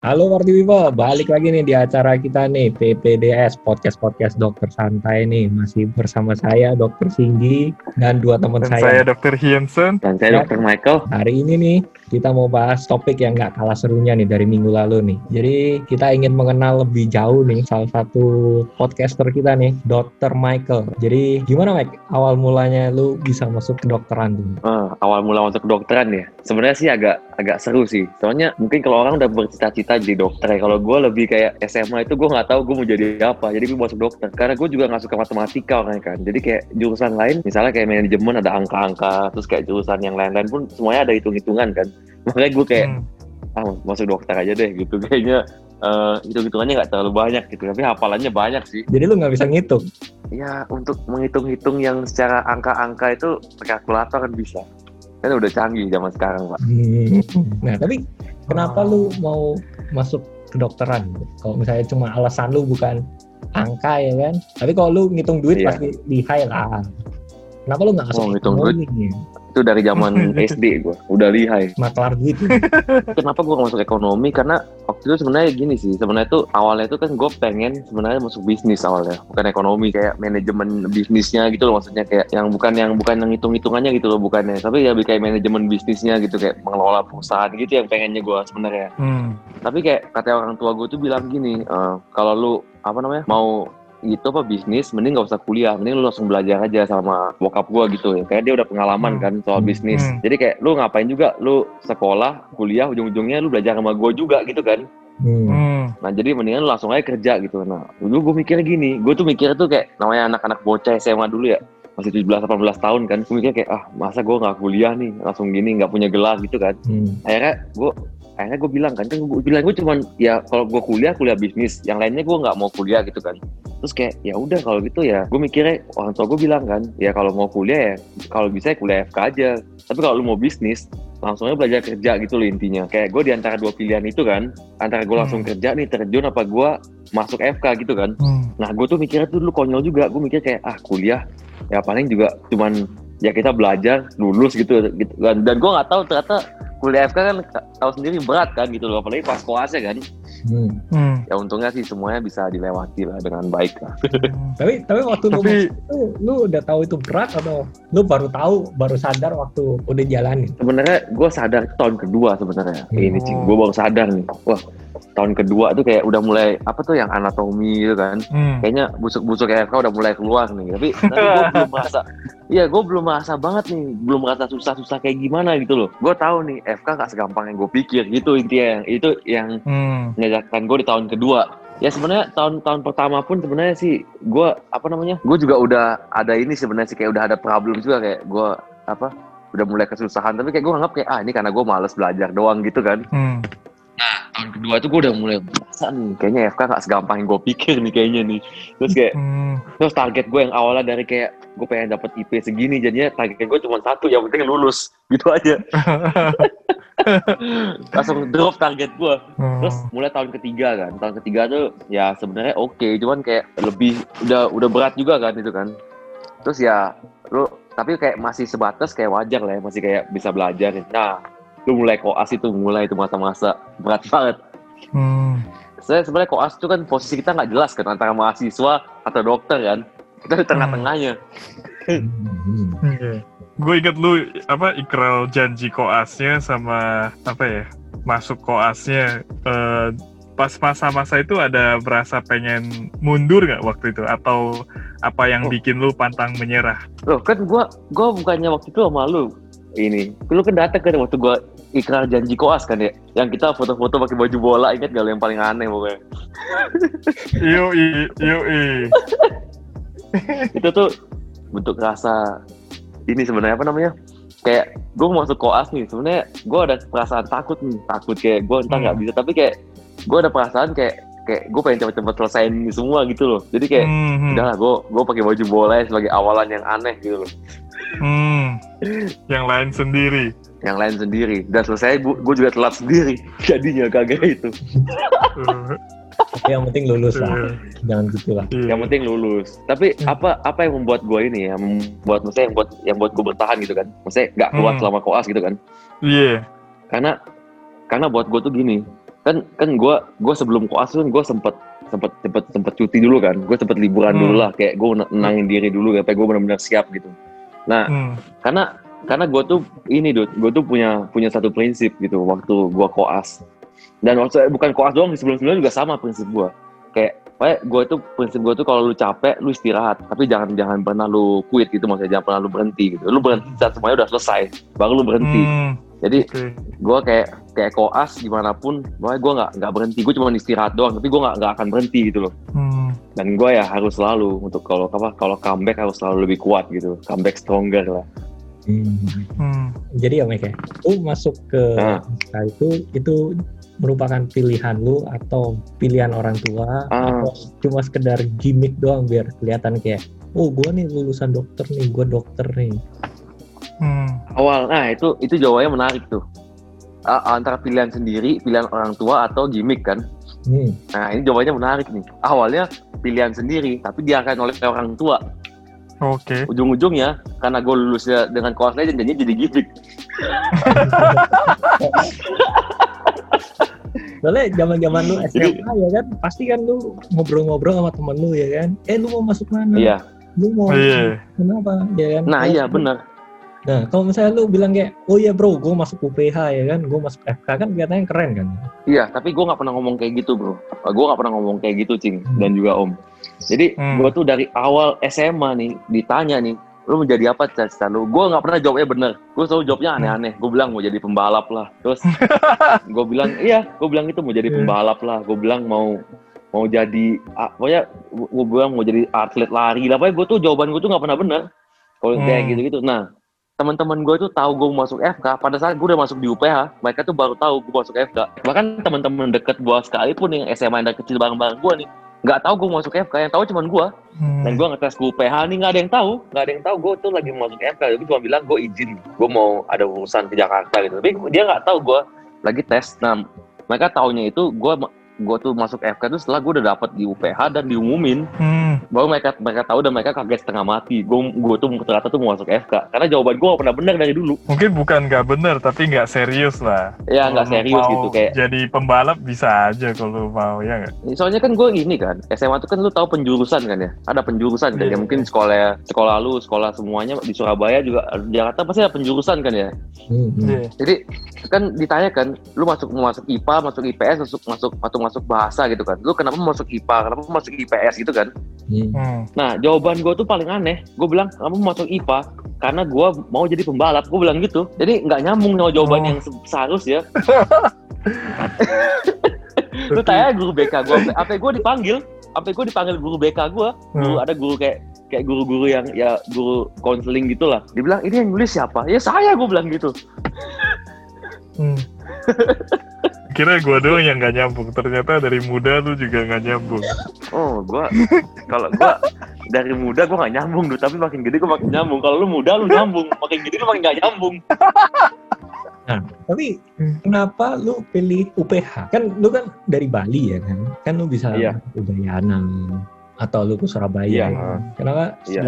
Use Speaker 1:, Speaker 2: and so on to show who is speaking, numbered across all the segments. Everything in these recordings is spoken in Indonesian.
Speaker 1: Halo Warti Wibo, balik lagi nih di acara kita nih PPDS Podcast Podcast Dokter Santai nih masih bersama saya Dokter Singgi dan dua teman
Speaker 2: Dan
Speaker 1: saya.
Speaker 2: saya Dr. Hiensen.
Speaker 3: Dan
Speaker 1: Ya.
Speaker 3: saya Dr. Michael.
Speaker 1: Hari ini nih kita mau bahas topik yang nggak kalah serunya nih dari minggu lalu nih. Jadi kita ingin mengenal lebih jauh nih salah satu podcaster kita nih, Dr. Michael. Jadi gimana Mike? Awal mulanya lu bisa masuk ke dokteran tuh?
Speaker 3: Ah, awal mula masuk kedokteran ya. Sebenarnya sih agak agak seru sih. Soalnya mungkin kalau orang udah bercita-cita jadi dokter ya. Kalau gue lebih kayak SMA itu gue nggak tahu gue mau jadi apa. Jadi gue masuk dokter. Karena gue juga nggak suka matematika orangnya kan. Jadi kayak jurusan lain, misalnya kayak manajemen ada angka-angka, terus kayak jurusan yang lain-lain pun semuanya ada hitung-hitungan kan. Makanya gue kayak
Speaker 2: Hmm.
Speaker 3: ah masuk dokter aja deh gitu. Kayaknya eh, hitung-hitungannya nggak terlalu banyak gitu. Tapi hafalannya banyak sih.
Speaker 1: Jadi lu nggak bisa ngitung?
Speaker 3: Ya untuk menghitung-hitung yang secara angka-angka itu pakai kalkulator kan bisa. Kan udah canggih zaman sekarang pak.
Speaker 1: Hmm. Nah, tapi kenapa lu mau masuk kedokteran? Kalau misalnya cuma alasan lu bukan angka ya kan? Tapi kalau lu ngitung duit
Speaker 3: Iya.
Speaker 1: pasti lihai lah. Kenapa lu nggak masuk
Speaker 3: Oh, ngitung duit.
Speaker 1: ekonomi?
Speaker 3: Itu dari zaman SD gue udah lihai.
Speaker 1: Maklar duit.
Speaker 3: Kenapa gue masuk ekonomi? Karena waktu itu sebenarnya gini sih. Sebenarnya tuh awalnya itu kan gue pengen sebenarnya masuk bisnis awalnya, bukan ekonomi kayak manajemen bisnisnya gitu loh maksudnya kayak yang bukan yang bukan yang hitung hitungannya gitu loh bukannya, tapi ya lebih kayak manajemen bisnisnya gitu kayak mengelola perusahaan gitu yang pengennya gue sebenarnya.
Speaker 2: Hmm.
Speaker 3: tapi kayak kata orang tua gue tuh bilang gini eh, kalau lu apa namanya mau itu apa bisnis mending gak usah kuliah mending lu langsung belajar aja sama bokap gue gitu ya kayak dia udah pengalaman
Speaker 2: Hmm.
Speaker 3: kan soal bisnis
Speaker 2: Hmm.
Speaker 3: jadi kayak lu ngapain juga lu sekolah kuliah ujung-ujungnya lu belajar sama gue juga gitu kan
Speaker 1: Hmm.
Speaker 2: Hmm.
Speaker 3: nah jadi mendingan lu langsung aja kerja gitu nah dulu gue mikirnya gini gue tuh mikirnya tuh kayak namanya anak-anak bocah SMA dulu ya masih 17-18 tahun kan gue mikirnya kayak ah masa gue nggak kuliah nih langsung gini nggak punya gelar gitu kan
Speaker 1: Hmm.
Speaker 3: akhirnya gue akhirnya gue bilang kan kan gue bilang gue cuman ya kalau gue kuliah kuliah bisnis yang lainnya gue nggak mau kuliah gitu kan terus kayak ya udah kalau gitu ya gue mikirnya orang tua gue bilang kan ya kalau mau kuliah ya kalau bisa ya kuliah FK aja tapi kalau lu mau bisnis langsung aja belajar kerja gitu loh intinya kayak gue di antara dua pilihan itu kan antara gue langsung
Speaker 2: Hmm.
Speaker 3: kerja nih terjun apa gue masuk FK gitu kan
Speaker 2: Hmm.
Speaker 3: Nah, gue tuh mikirnya tuh dulu konyol juga. Gue mikir kayak ah kuliah ya paling juga cuman ya kita belajar lulus gitu gitu dan, dan gue nggak tahu ternyata kuliah FK kan ka- tahu sendiri berat kan gitu loh apalagi pas koasnya kan
Speaker 1: Hmm.
Speaker 2: Hmm.
Speaker 3: ya untungnya sih semuanya bisa dilewati lah dengan baik lah
Speaker 1: Tapi tapi waktu lu
Speaker 2: Tapi
Speaker 1: itu lu udah tahu itu berat atau lu baru tahu baru sadar waktu udah jalanin?
Speaker 3: sebenarnya gue sadar tahun kedua sebenarnya
Speaker 1: Hmm.
Speaker 3: ini sih gue baru sadar nih wah tahun kedua tuh kayak udah mulai apa tuh yang anatomi gitu kan
Speaker 2: hmm.
Speaker 3: kayaknya busuk-busuk FK udah mulai keluar nih tapi tapi gue belum merasa iya gue belum merasa banget nih belum merasa susah-susah kayak gimana gitu loh gue tahu nih FK gak segampang yang gue pikir gitu intinya yang itu yang
Speaker 2: Hmm.
Speaker 3: menyadarkan gue di tahun kedua ya sebenarnya tahun-tahun pertama pun sebenarnya sih gue apa namanya gue juga udah ada ini sebenarnya sih kayak udah ada problem juga kayak gue apa udah mulai kesusahan tapi kayak gue nganggap kayak ah ini karena gue males belajar doang gitu kan
Speaker 2: Hmm.
Speaker 3: Tahun kedua tuh gue udah mulai merasa nih kayaknya FK gak segampang yang gue pikir nih kayaknya nih. Terus kayak
Speaker 2: Hmm.
Speaker 3: Terus target gue yang awalnya dari kayak gue pengen dapet IP segini jadinya target gue cuma satu yang penting lulus. Gitu aja. Langsung drop target gue terus
Speaker 2: Hmm.
Speaker 3: mulai tahun ketiga kan. Tahun ketiga tuh ya sebenarnya oke cuman kayak lebih udah udah berat juga kan itu kan. Terus ya lu tapi kayak masih sebatas kayak wajar lah ya masih kayak bisa belajar. Nah lu mulai koas itu mulai itu masa-masa. Berat banget.
Speaker 2: Hmm.
Speaker 3: saya sebenarnya koas itu kan posisi kita nggak jelas kan antara mahasiswa atau dokter kan. Kita di tengah-tengahnya.
Speaker 1: Hmm.
Speaker 2: Gue inget lu apa ikral janji koasnya sama apa ya masuk koasnya. Eh, pas masa-masa itu ada berasa pengen mundur nggak waktu itu? Atau apa yang
Speaker 3: Oh.
Speaker 2: bikin lu pantang menyerah?
Speaker 3: Loh kan gua gua bukannya waktu itu sama lu ini. Lu kan datang kan waktu gua ikrar janji koas kan ya. Yang kita foto-foto pakai baju bola ingat gak lu yang paling aneh pokoknya.
Speaker 2: Yoi, yoi.
Speaker 3: itu tuh bentuk rasa ini sebenarnya apa namanya? Kayak gue masuk koas nih sebenarnya gue ada perasaan takut nih takut kayak gue entah nggak
Speaker 2: Hmm.
Speaker 3: bisa tapi kayak gue ada perasaan kayak kayak gue pengen cepet-cepet selesaiin ini semua gitu loh jadi kayak
Speaker 2: Hmm,
Speaker 3: udahlah gue gue pakai baju bola ya sebagai awalan yang aneh gitu loh
Speaker 2: hmm. Yang lain sendiri.
Speaker 3: yang lain sendiri dan selesai gue juga telat sendiri jadinya kagak itu
Speaker 1: Tapi yang penting lulus lah.
Speaker 2: uh,
Speaker 1: Jangan gitu lah.
Speaker 2: iya.
Speaker 3: yang penting lulus tapi
Speaker 2: Hmm.
Speaker 3: apa apa yang membuat gue ini ya membuat maksudnya yang buat yang buat gue bertahan gitu kan maksudnya nggak keluar
Speaker 2: Hmm.
Speaker 3: selama koas gitu kan
Speaker 2: Iya.
Speaker 3: karena karena buat gue tuh gini kan kan gue gue sebelum koas kan gue sempet sempet sempet sempet cuti dulu kan gue sempet liburan
Speaker 2: Hmm.
Speaker 3: dulu lah kayak gue nenangin diri dulu kayak gue benar-benar siap gitu nah
Speaker 2: Hmm.
Speaker 3: karena karena gue tuh ini dude gue tuh punya punya satu prinsip gitu waktu gue koas dan waktu bukan koas doang sebelum sebelumnya juga sama prinsip gue kayak kayak gue tuh prinsip gue tuh kalau lu capek lu istirahat tapi jangan jangan pernah lu quit gitu maksudnya jangan pernah lu berhenti gitu lu berhenti saat semuanya udah selesai baru lu berhenti
Speaker 2: Hmm.
Speaker 3: jadi
Speaker 2: Oke.
Speaker 3: gue kayak kayak koas gimana pun pokoknya gue nggak nggak berhenti gue cuma istirahat doang tapi gue nggak nggak akan berhenti gitu loh
Speaker 2: Hmm.
Speaker 3: dan gue ya harus selalu untuk kalau apa kalau comeback harus selalu lebih kuat gitu comeback stronger lah
Speaker 1: Hmm.
Speaker 2: Hmm.
Speaker 1: Jadi ya Mike ya, lu masuk ke
Speaker 3: Ah.
Speaker 1: SK itu itu merupakan pilihan lu atau pilihan orang tua
Speaker 3: Ah.
Speaker 1: atau cuma sekedar gimmick doang biar kelihatan kayak oh gue nih lulusan dokter nih gue dokter nih
Speaker 2: Hmm.
Speaker 3: awal nah itu itu jawabannya menarik tuh A- antara pilihan sendiri pilihan orang tua atau gimmick kan?
Speaker 1: Hmm.
Speaker 3: nah ini jawabannya menarik nih. Awalnya pilihan sendiri tapi diarahkan oleh orang tua.
Speaker 2: Oke.
Speaker 3: ujung-ujungnya karena gue lulusnya dengan koas legend jadinya jadi gimmick.
Speaker 1: Soalnya zaman zaman lu SMA ya kan? Pasti kan lu ngobrol-ngobrol sama temen lu ya kan? Eh lu mau masuk mana?
Speaker 3: Iya.
Speaker 1: Lu mau
Speaker 2: Iya.
Speaker 1: kenapa? Ya kan?
Speaker 3: Nah
Speaker 1: Kalau-
Speaker 3: iya benar
Speaker 1: nah kalau misalnya lu bilang kayak oh iya bro gue masuk UPH ya kan gue masuk FK kan kelihatannya keren kan
Speaker 3: Iya, tapi gue nggak pernah ngomong kayak gitu, bro. Gue nggak pernah ngomong kayak gitu, Cing.
Speaker 1: Hmm.
Speaker 3: Dan juga Om. Jadi
Speaker 2: Hmm.
Speaker 3: gue tuh dari awal SMA nih ditanya nih, lu mau jadi apa cita-cita lu? Gue nggak pernah jawabnya bener. Gue selalu jawabnya aneh-aneh. Gue bilang mau jadi pembalap lah. Terus gue bilang iya, gue bilang itu mau jadi
Speaker 1: Iya.
Speaker 3: pembalap lah. Gue bilang mau mau jadi, pokoknya gue bilang mau jadi atlet lari lah. Pokoknya gue tuh jawaban gue tuh nggak pernah bener. Kalau kayak
Speaker 2: Hmm.
Speaker 3: gitu-gitu. Nah, teman-teman gue tuh tahu gue masuk FK pada saat gue udah masuk di UPH mereka tuh baru tahu gue masuk FK bahkan teman-teman deket gue sekalipun yang SMA yang kecil bareng-bareng gue nih nggak tahu gue masuk FK yang tahu cuman gue
Speaker 2: Hmm.
Speaker 3: dan gue ngetes ke UPH nih nggak ada yang tahu. Nggak ada yang tahu gue tuh lagi masuk FK gue cuma bilang gue izin. Gue mau ada urusan ke Jakarta gitu. Tapi dia nggak tahu gue lagi tes. Nah mereka taunya itu gue gue tuh masuk FK tuh setelah gue udah dapet di UPH dan diumumin
Speaker 2: Hmm.
Speaker 3: baru mereka mereka tahu dan mereka kaget setengah mati gue gue tuh ternyata tuh mau masuk FK karena jawaban gue gak pernah benar dari dulu
Speaker 2: Mungkin bukan nggak bener, tapi nggak serius lah.
Speaker 3: ya nggak serius
Speaker 2: mau
Speaker 3: gitu kayak
Speaker 2: Jadi pembalap bisa aja kalau mau ya nggak?
Speaker 3: soalnya kan gue gini kan SMA tuh kan lu tahu penjurusan kan ya ada penjurusan kan
Speaker 2: Iya.
Speaker 3: ya mungkin sekolah sekolah lu sekolah semuanya di Surabaya juga di Jakarta pasti ada penjurusan kan ya
Speaker 1: Hmm, hmm.
Speaker 2: Iya.
Speaker 3: jadi kan ditanya kan lu masuk mau masuk IPA masuk IPS masuk masuk atau masuk bahasa gitu kan. Lu kenapa masuk IPA kenapa masuk IPS gitu kan?
Speaker 1: Hmm.
Speaker 2: Hmm.
Speaker 3: nah jawaban gue tuh paling aneh. Gue bilang kenapa masuk IPA karena gue mau jadi pembalap. Gue bilang gitu. Jadi nggak nyambung sama jawaban
Speaker 2: Oh.
Speaker 3: yang se- seharusnya lu tanya guru BK gue apa gue dipanggil? Apa gue dipanggil guru BK gue guru
Speaker 2: Hmm.
Speaker 3: ada guru kayak kayak guru-guru yang ya guru konseling gitulah. Dibilang ini yang nulis siapa? Ya saya gue bilang gitu.
Speaker 2: Hmm. Kira gue doang yang nggak nyambung. Ternyata dari muda lu juga nggak nyambung.
Speaker 3: oh gue kalau gue dari muda gue gak nyambung tuh tapi makin gede gue makin nyambung kalau lu muda lu nyambung makin gede lu makin gak nyambung
Speaker 1: Tapi kenapa lu pilih UPH? Kan lu kan dari Bali ya kan? Kan lu bisa
Speaker 3: Iya.
Speaker 1: Udayana atau lu ke Surabaya.
Speaker 3: Iya.
Speaker 1: ya? Kenapa
Speaker 3: Iya.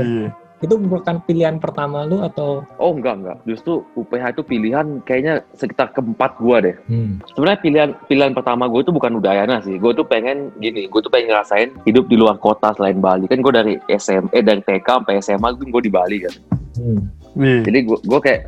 Speaker 1: Itu merupakan pilihan pertama lu atau?
Speaker 3: Oh enggak enggak. Justru UPH itu pilihan kayaknya sekitar keempat gue deh.
Speaker 1: Hmm.
Speaker 3: sebenarnya pilihan pilihan pertama gue itu bukan Udayana sih. Gue tuh pengen gini gue tuh pengen ngerasain hidup di luar kota selain Bali. Kan gue dari SM eh dari TK sampai SMA gue di Bali kan.
Speaker 1: Hmm.
Speaker 2: Iya.
Speaker 3: jadi gue gue kayak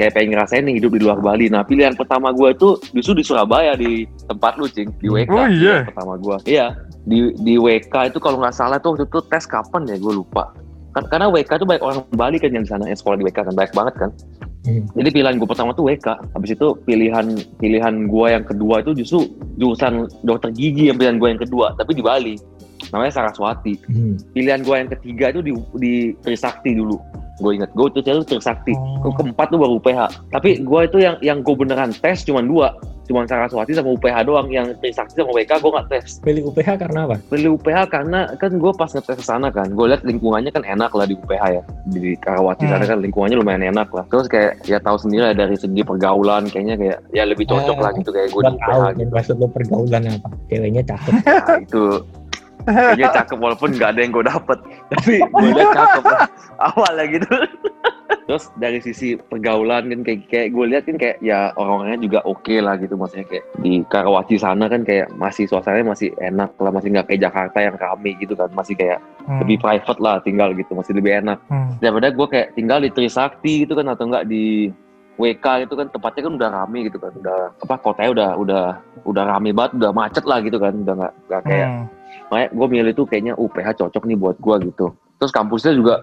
Speaker 3: kayak pengen ngerasain nih hidup di luar Bali. Nah pilihan pertama gue itu justru di Surabaya di tempat lu cing di WK
Speaker 2: Oh, iya?
Speaker 3: pertama gue iya di di WK itu kalau nggak salah tuh waktu itu tes kapan ya? Gue lupa karena WK tuh banyak orang Bali kan yang di sana yang sekolah di WK kan banyak banget kan
Speaker 1: Hmm.
Speaker 3: jadi pilihan gue pertama tuh WK habis itu pilihan pilihan gue yang kedua itu justru jurusan dokter gigi yang pilihan gue yang kedua tapi di Bali namanya Saraswati
Speaker 1: Hmm.
Speaker 3: pilihan gue yang ketiga itu di di Trisakti dulu gue ingat. Gue tuh itu Trisakti
Speaker 2: Oh.
Speaker 3: keempat tuh baru UPH tapi gue itu yang yang gue beneran tes cuma dua. Cuma Saraswati sama UPH doang. Yang Trisakti sama WK gue nggak tes.
Speaker 1: Pilih UPH karena apa?
Speaker 3: pilih UPH karena kan gue pas ngetes ke sana kan gue lihat lingkungannya kan enak lah di UPH ya. Di Karawati sana
Speaker 2: Hmm.
Speaker 3: kan lingkungannya lumayan enak lah. Terus kayak ya tahu sendiri lah dari segi pergaulan kayaknya kayak ya lebih cocok
Speaker 1: Ah,
Speaker 3: lah gitu kayak gue di
Speaker 1: tahu
Speaker 3: UPH
Speaker 1: kan
Speaker 3: gitu.
Speaker 1: maksud lu pergaulan apa. Ceweknya cakep.
Speaker 3: nah, itu kayaknya cakep walaupun nggak ada yang gue dapet. Tapi gue lihat cakep lah. Awalnya gitu. Terus dari sisi pergaulan kan kayak kayak gue lihat kan kayak ya orang-orangnya juga oke lah gitu. Maksudnya kayak di Karawaci sana kan kayak masih suasananya masih enak lah. Masih nggak kayak Jakarta yang rame gitu kan. Masih kayak
Speaker 2: Hmm.
Speaker 3: lebih private lah tinggal gitu. Masih lebih enak.
Speaker 2: Hmm.
Speaker 3: daripada gue kayak tinggal di Trisakti gitu kan atau enggak di WK gitu kan. Tempatnya kan udah rame gitu kan. Udah apa kotanya udah udah udah rame banget. Udah macet lah gitu kan. Udah nggak nggak kayak
Speaker 2: Hmm.
Speaker 3: Makanya gue milih tuh kayaknya UPH cocok nih buat gue gitu. Terus kampusnya juga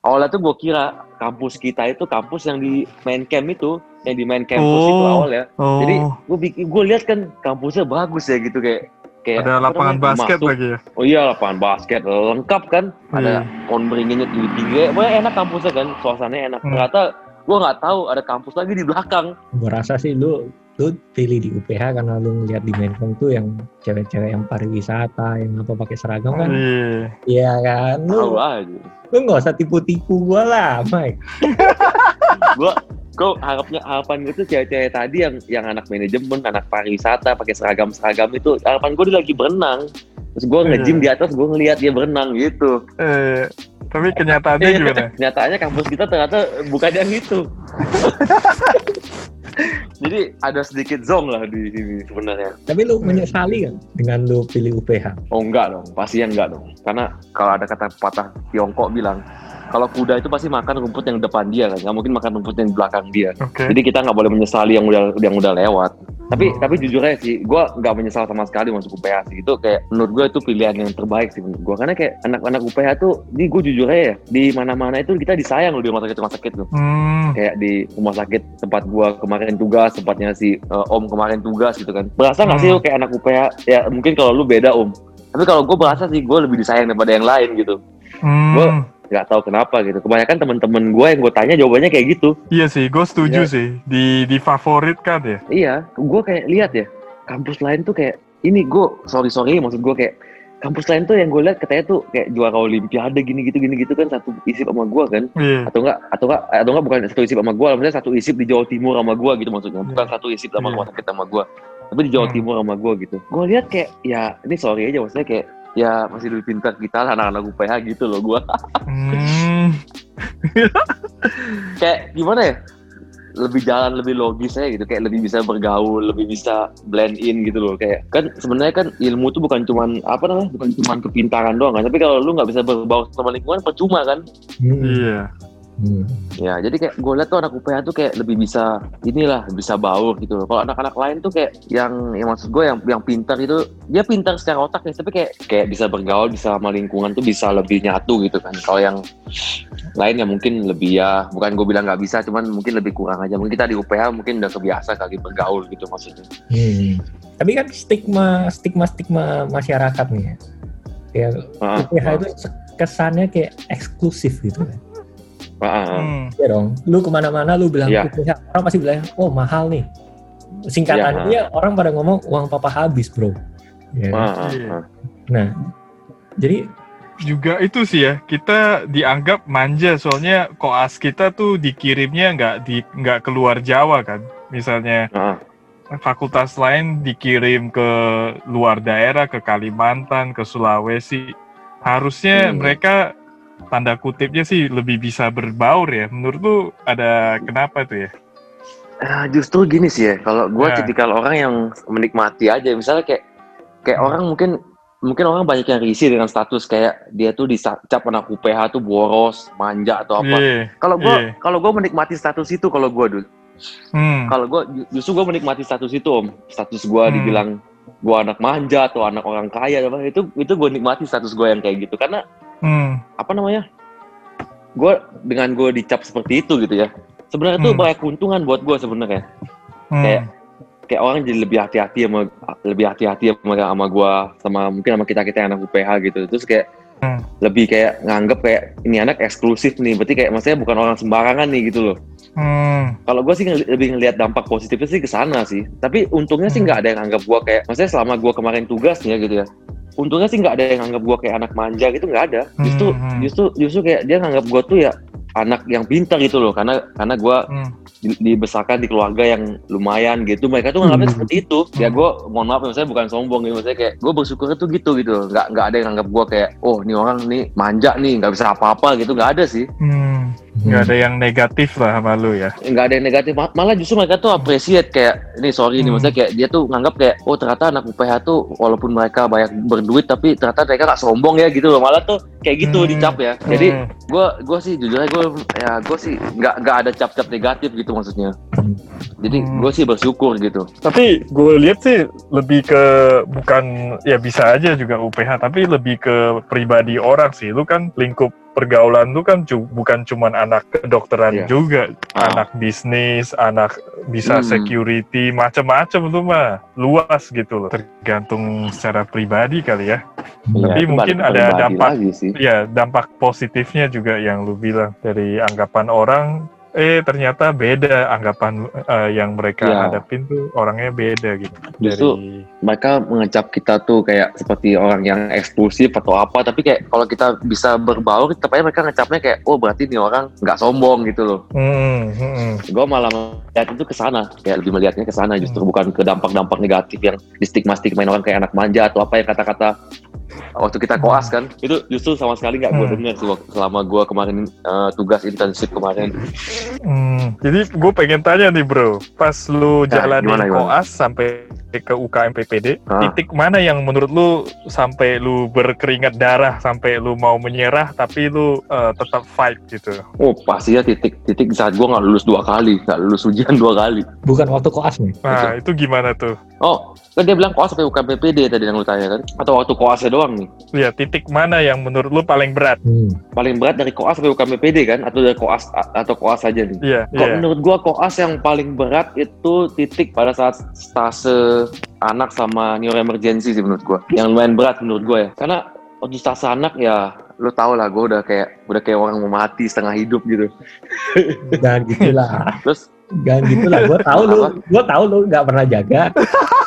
Speaker 3: awalnya tuh gue kira kampus kita itu kampus yang di main camp itu yang di main campus itu
Speaker 2: Oh.
Speaker 3: awalnya.
Speaker 2: Oh,
Speaker 3: jadi gue bikin gue lihat kan kampusnya bagus ya gitu kayak kayak
Speaker 2: ada
Speaker 3: apa
Speaker 2: lapangan
Speaker 3: namanya,
Speaker 2: basket
Speaker 3: masuk-
Speaker 2: lagi ya.
Speaker 3: oh iya lapangan basket lengkap kan. Ada pohon beringinnya tinggi tinggi pokoknya enak kampusnya kan suasananya enak.
Speaker 2: Hmm.
Speaker 3: ternyata gue nggak tahu ada kampus lagi di belakang.
Speaker 1: Gue rasa sih lu lu pilih di UPH karena lu ngeliat di Menkom tuh yang cewek-cewek yang pariwisata yang apa pakai seragam kan
Speaker 2: Iya.
Speaker 1: iya kan
Speaker 3: tahu
Speaker 1: lu
Speaker 3: aja
Speaker 1: lu nggak usah tipu-tipu gua lah Mike
Speaker 3: gue kok harapnya harapan gue tuh cewek-cewek tadi yang yang anak manajemen anak pariwisata pakai seragam seragam itu harapan gue dia lagi berenang terus gue nge-gym di atas gue ngeliat dia berenang gitu
Speaker 2: Eh, tapi kenyataannya
Speaker 3: Iya.
Speaker 2: gimana?
Speaker 3: Nyatanya kampus kita ternyata bukan yang itu. Jadi ada sedikit zong lah di sini sebenarnya.
Speaker 1: tapi lu menyesali kan dengan lu pilih UPH
Speaker 3: Oh enggak dong, pastinya enggak dong. Karena kalau ada kata patah Tiongkok bilang, kalau kuda itu pasti makan rumput yang depan dia kan, nggak mungkin makan rumput yang belakang dia.
Speaker 2: Oke.
Speaker 3: Jadi kita nggak boleh menyesali yang udah yang udah lewat. Tapi
Speaker 2: Oh.
Speaker 3: tapi jujur aja sih, gue nggak menyesal sama sekali masuk UPH sih. Itu kayak menurut gue itu pilihan yang terbaik sih menurut gue. Karena kayak anak-anak UPH tuh, ini gue jujur aja ya, di mana-mana itu kita disayang loh di rumah sakit rumah sakit tuh.
Speaker 2: Hmm.
Speaker 3: kayak di rumah sakit tempat gua kemarin tugas tempatnya si uh, om kemarin tugas gitu kan berasa nggak sih
Speaker 2: Hmm.
Speaker 3: lu kayak anak UPH ya mungkin kalau lu beda om tapi kalau gue berasa sih gue lebih disayang daripada yang lain gitu
Speaker 2: Hmm.
Speaker 3: Gua- nggak tahu kenapa gitu kebanyakan temen-temen gue yang gue tanya jawabannya kayak gitu
Speaker 2: Iya sih, gue setuju
Speaker 3: Iya.
Speaker 2: sih. Di di favoritkan ya.
Speaker 3: iya gue kayak lihat ya kampus lain tuh kayak ini gue sorry sorry maksud gue kayak kampus lain tuh yang gue lihat katanya tuh kayak juara olimpiade gini gitu gini gitu kan satu isip sama gue kan
Speaker 2: Iya.
Speaker 3: atau enggak atau enggak atau enggak bukan satu isip sama gua maksudnya satu isip di Jawa Timur sama gua gitu maksudnya bukan satu isip sama
Speaker 2: Iya.
Speaker 3: rumah sakit sama gua tapi di Jawa
Speaker 2: Hmm.
Speaker 3: Timur sama gua gitu gua lihat kayak ya ini sorry aja maksudnya kayak ya masih lebih pintar kita lah anak-anak UPH gitu loh gua
Speaker 2: Hmm.
Speaker 3: kayak gimana ya lebih jalan lebih logis aja gitu kayak lebih bisa bergaul lebih bisa blend in gitu loh kayak kan sebenarnya kan ilmu tuh bukan cuman apa namanya bukan cuman kepintaran doang kan tapi kalau lu nggak bisa berbaur sama lingkungan percuma kan
Speaker 1: Hmm.
Speaker 2: Iya.
Speaker 1: Hmm.
Speaker 3: Ya, jadi kayak gue liat tuh anak UPH tuh kayak lebih bisa inilah, bisa baur gitu loh. Kalau anak-anak lain tuh kayak yang yang maksud gue yang yang pintar itu dia pintar secara otak ya, tapi kayak kayak bisa bergaul, bisa sama lingkungan tuh bisa lebih nyatu gitu kan. Kalau yang lain ya mungkin lebih ya, bukan gue bilang nggak bisa, cuman mungkin lebih kurang aja. Mungkin kita di UPH mungkin udah kebiasa kali bergaul gitu maksudnya.
Speaker 1: Hmm. Tapi kan stigma stigma stigma masyarakat nih ya. Ya
Speaker 3: Ah,
Speaker 1: UPH itu kesannya kayak eksklusif gitu kan.
Speaker 2: Hmm.
Speaker 1: Iya dong. Lu ke mana-mana lu bilang
Speaker 3: Iya.
Speaker 1: UPH, orang pasti bilang, oh mahal nih. Singkatannya
Speaker 3: Iya.
Speaker 1: orang pada ngomong uang papa habis bro. Ya.
Speaker 3: Ah, ah,
Speaker 2: Iya.
Speaker 3: ah.
Speaker 1: Nah, jadi
Speaker 2: Juga itu sih ya, kita dianggap manja soalnya koas kita tuh dikirimnya nggak di nggak keluar Jawa kan. Misalnya
Speaker 3: Ah,
Speaker 2: fakultas lain dikirim ke luar daerah, ke Kalimantan, ke Sulawesi. Harusnya
Speaker 3: Hmm.
Speaker 2: mereka tanda kutipnya sih lebih bisa berbaur ya. Menurut lu ada kenapa tuh ya?
Speaker 3: Ah, justru gini sih ya, kalau gue
Speaker 2: Nah.
Speaker 3: tipikal orang yang menikmati aja, misalnya kayak kayak
Speaker 2: Hmm.
Speaker 3: orang mungkin mungkin orang banyak yang risih dengan status kayak dia tuh dicap anak UPH tuh boros, manja atau apa.
Speaker 2: Iya.
Speaker 3: Kalau gue
Speaker 2: iya.
Speaker 3: kalau gue menikmati status itu kalau gue dulu,
Speaker 2: Hmm.
Speaker 3: kalau gue justru gue menikmati status itu om, status gue
Speaker 2: Hmm.
Speaker 3: dibilang gue anak manja atau anak orang kaya apa itu itu gue nikmati status gue yang kayak gitu karena
Speaker 2: Hmm.
Speaker 3: apa namanya gue dengan gue dicap seperti itu gitu ya sebenarnya tuh
Speaker 2: Hmm.
Speaker 3: banyak keuntungan buat gue sebenarnya
Speaker 2: Hmm.
Speaker 3: Kayak- kayak orang jadi lebih hati-hati sama lebih hati-hati sama sama gua sama mungkin sama kita kita yang anak UPH gitu terus kayak
Speaker 2: Hmm.
Speaker 3: lebih kayak nganggep kayak ini anak eksklusif nih berarti kayak maksudnya bukan orang sembarangan nih gitu loh
Speaker 2: Hmm.
Speaker 3: kalau gue sih lebih ngelihat dampak positifnya sih ke sana sih tapi untungnya sih
Speaker 2: Hmm.
Speaker 3: nggak ada yang anggap gua kayak maksudnya selama gua kemarin tugasnya gitu ya untungnya sih nggak ada yang anggap gua kayak anak manja gitu nggak ada justru
Speaker 2: Hmm.
Speaker 3: justru justru kayak dia nganggap gua tuh ya anak yang pintar gitu loh karena karena gua
Speaker 2: Hmm.
Speaker 3: di- dibesarkan di keluarga yang lumayan gitu mereka tuh nganggapnya
Speaker 1: Hmm.
Speaker 3: seperti itu ya
Speaker 2: Hmm.
Speaker 3: gue mohon maaf ya saya bukan sombong gitu maksudnya kayak gue bersyukur itu gitu gitu nggak nggak ada yang nganggap gue kayak oh ini orang nih manja nih nggak bisa apa-apa gitu nggak ada sih
Speaker 2: Hmm. Nggak ada yang negatif lah sama lu ya.
Speaker 3: nggak ada yang negatif Ma- malah justru mereka tuh appreciate kayak ini sorry ini
Speaker 2: Hmm.
Speaker 3: maksudnya kayak dia tuh nganggap kayak oh ternyata anak UPH tuh walaupun mereka banyak berduit tapi ternyata mereka nggak sombong ya gitu loh malah tuh kayak gitu
Speaker 2: Hmm.
Speaker 3: dicap ya jadi
Speaker 2: Hmm.
Speaker 3: gue gue sih jujur aja gue ya gue sih nggak nggak ada cap-cap negatif gitu maksudnya
Speaker 1: Hmm.
Speaker 3: jadi
Speaker 2: Hmm.
Speaker 3: gue sih bersyukur gitu
Speaker 2: Tapi gue lihat sih lebih ke bukan ya bisa aja juga UPH tapi lebih ke pribadi orang sih. Lu kan lingkup pergaulan lu kan cu- bukan cuman anak kedokteran
Speaker 3: Iya.
Speaker 2: juga,
Speaker 3: Ah.
Speaker 2: anak bisnis, anak bisa
Speaker 3: Hmm.
Speaker 2: security, macam-macam lu mah luas gitu loh. Tergantung secara pribadi kali ya.
Speaker 1: Iya.
Speaker 2: Tapi mungkin ada dampak. Ya dampak positifnya juga yang lu bilang dari anggapan orang. Eh ternyata beda anggapan eh, yang mereka
Speaker 3: Iya.
Speaker 2: hadapin tuh orangnya beda gitu.
Speaker 3: Justru
Speaker 2: Dari
Speaker 3: mereka mengecap kita tuh kayak seperti orang yang eksklusif atau apa tapi kayak kalau kita bisa berbaur aja mereka ngecapnya kayak oh berarti ini orang nggak sombong gitu loh
Speaker 2: Hmm, hmm,
Speaker 3: gue malah melihat itu ke sana kayak lebih melihatnya ke sana justru
Speaker 2: Hmm.
Speaker 3: bukan ke dampak-dampak negatif yang di stigma stigmain orang kayak anak manja atau apa yang kata-kata waktu kita koas kan itu justru sama sekali nggak gue
Speaker 2: Hmm.
Speaker 3: dengar selama gue kemarin eh, tugas intensif kemarin
Speaker 2: hmm. Jadi gue pengen tanya nih bro, pas lu
Speaker 3: Nah,
Speaker 2: jalanin
Speaker 3: gimana, gimana?
Speaker 2: koas sampai ke UKM PPD,
Speaker 3: Ah.
Speaker 2: titik mana yang menurut lu sampai lu berkeringat darah, sampai lu mau menyerah, tapi lu eh, tetap fight gitu?
Speaker 3: oh pasti ya titik titik saat gue nggak lulus dua kali nggak lulus ujian dua kali
Speaker 1: Bukan waktu koas nih.
Speaker 2: Nah itu gimana tuh?
Speaker 3: oh kan dia bilang koas sampai UKM PPD tadi yang lu tanya kan atau waktu koasnya doang nih
Speaker 2: Ya titik mana yang menurut lu paling berat?
Speaker 1: Hmm.
Speaker 3: paling berat dari koas sampai UKM PPD kan atau dari koas atau koas aja nih
Speaker 2: Iya,
Speaker 3: Kok
Speaker 2: iya.
Speaker 3: menurut gua koas yang paling berat itu titik pada saat stase anak sama neuro emergency sih menurut gua. Yang lumayan berat menurut gua ya. Karena waktu stase anak ya lu tau lah gua udah kayak udah kayak orang mau mati setengah hidup gitu.
Speaker 1: Jangan gitulah.
Speaker 3: Terus
Speaker 1: Jangan gitulah. Gue tahu lu, gue tahu lu nggak pernah jaga.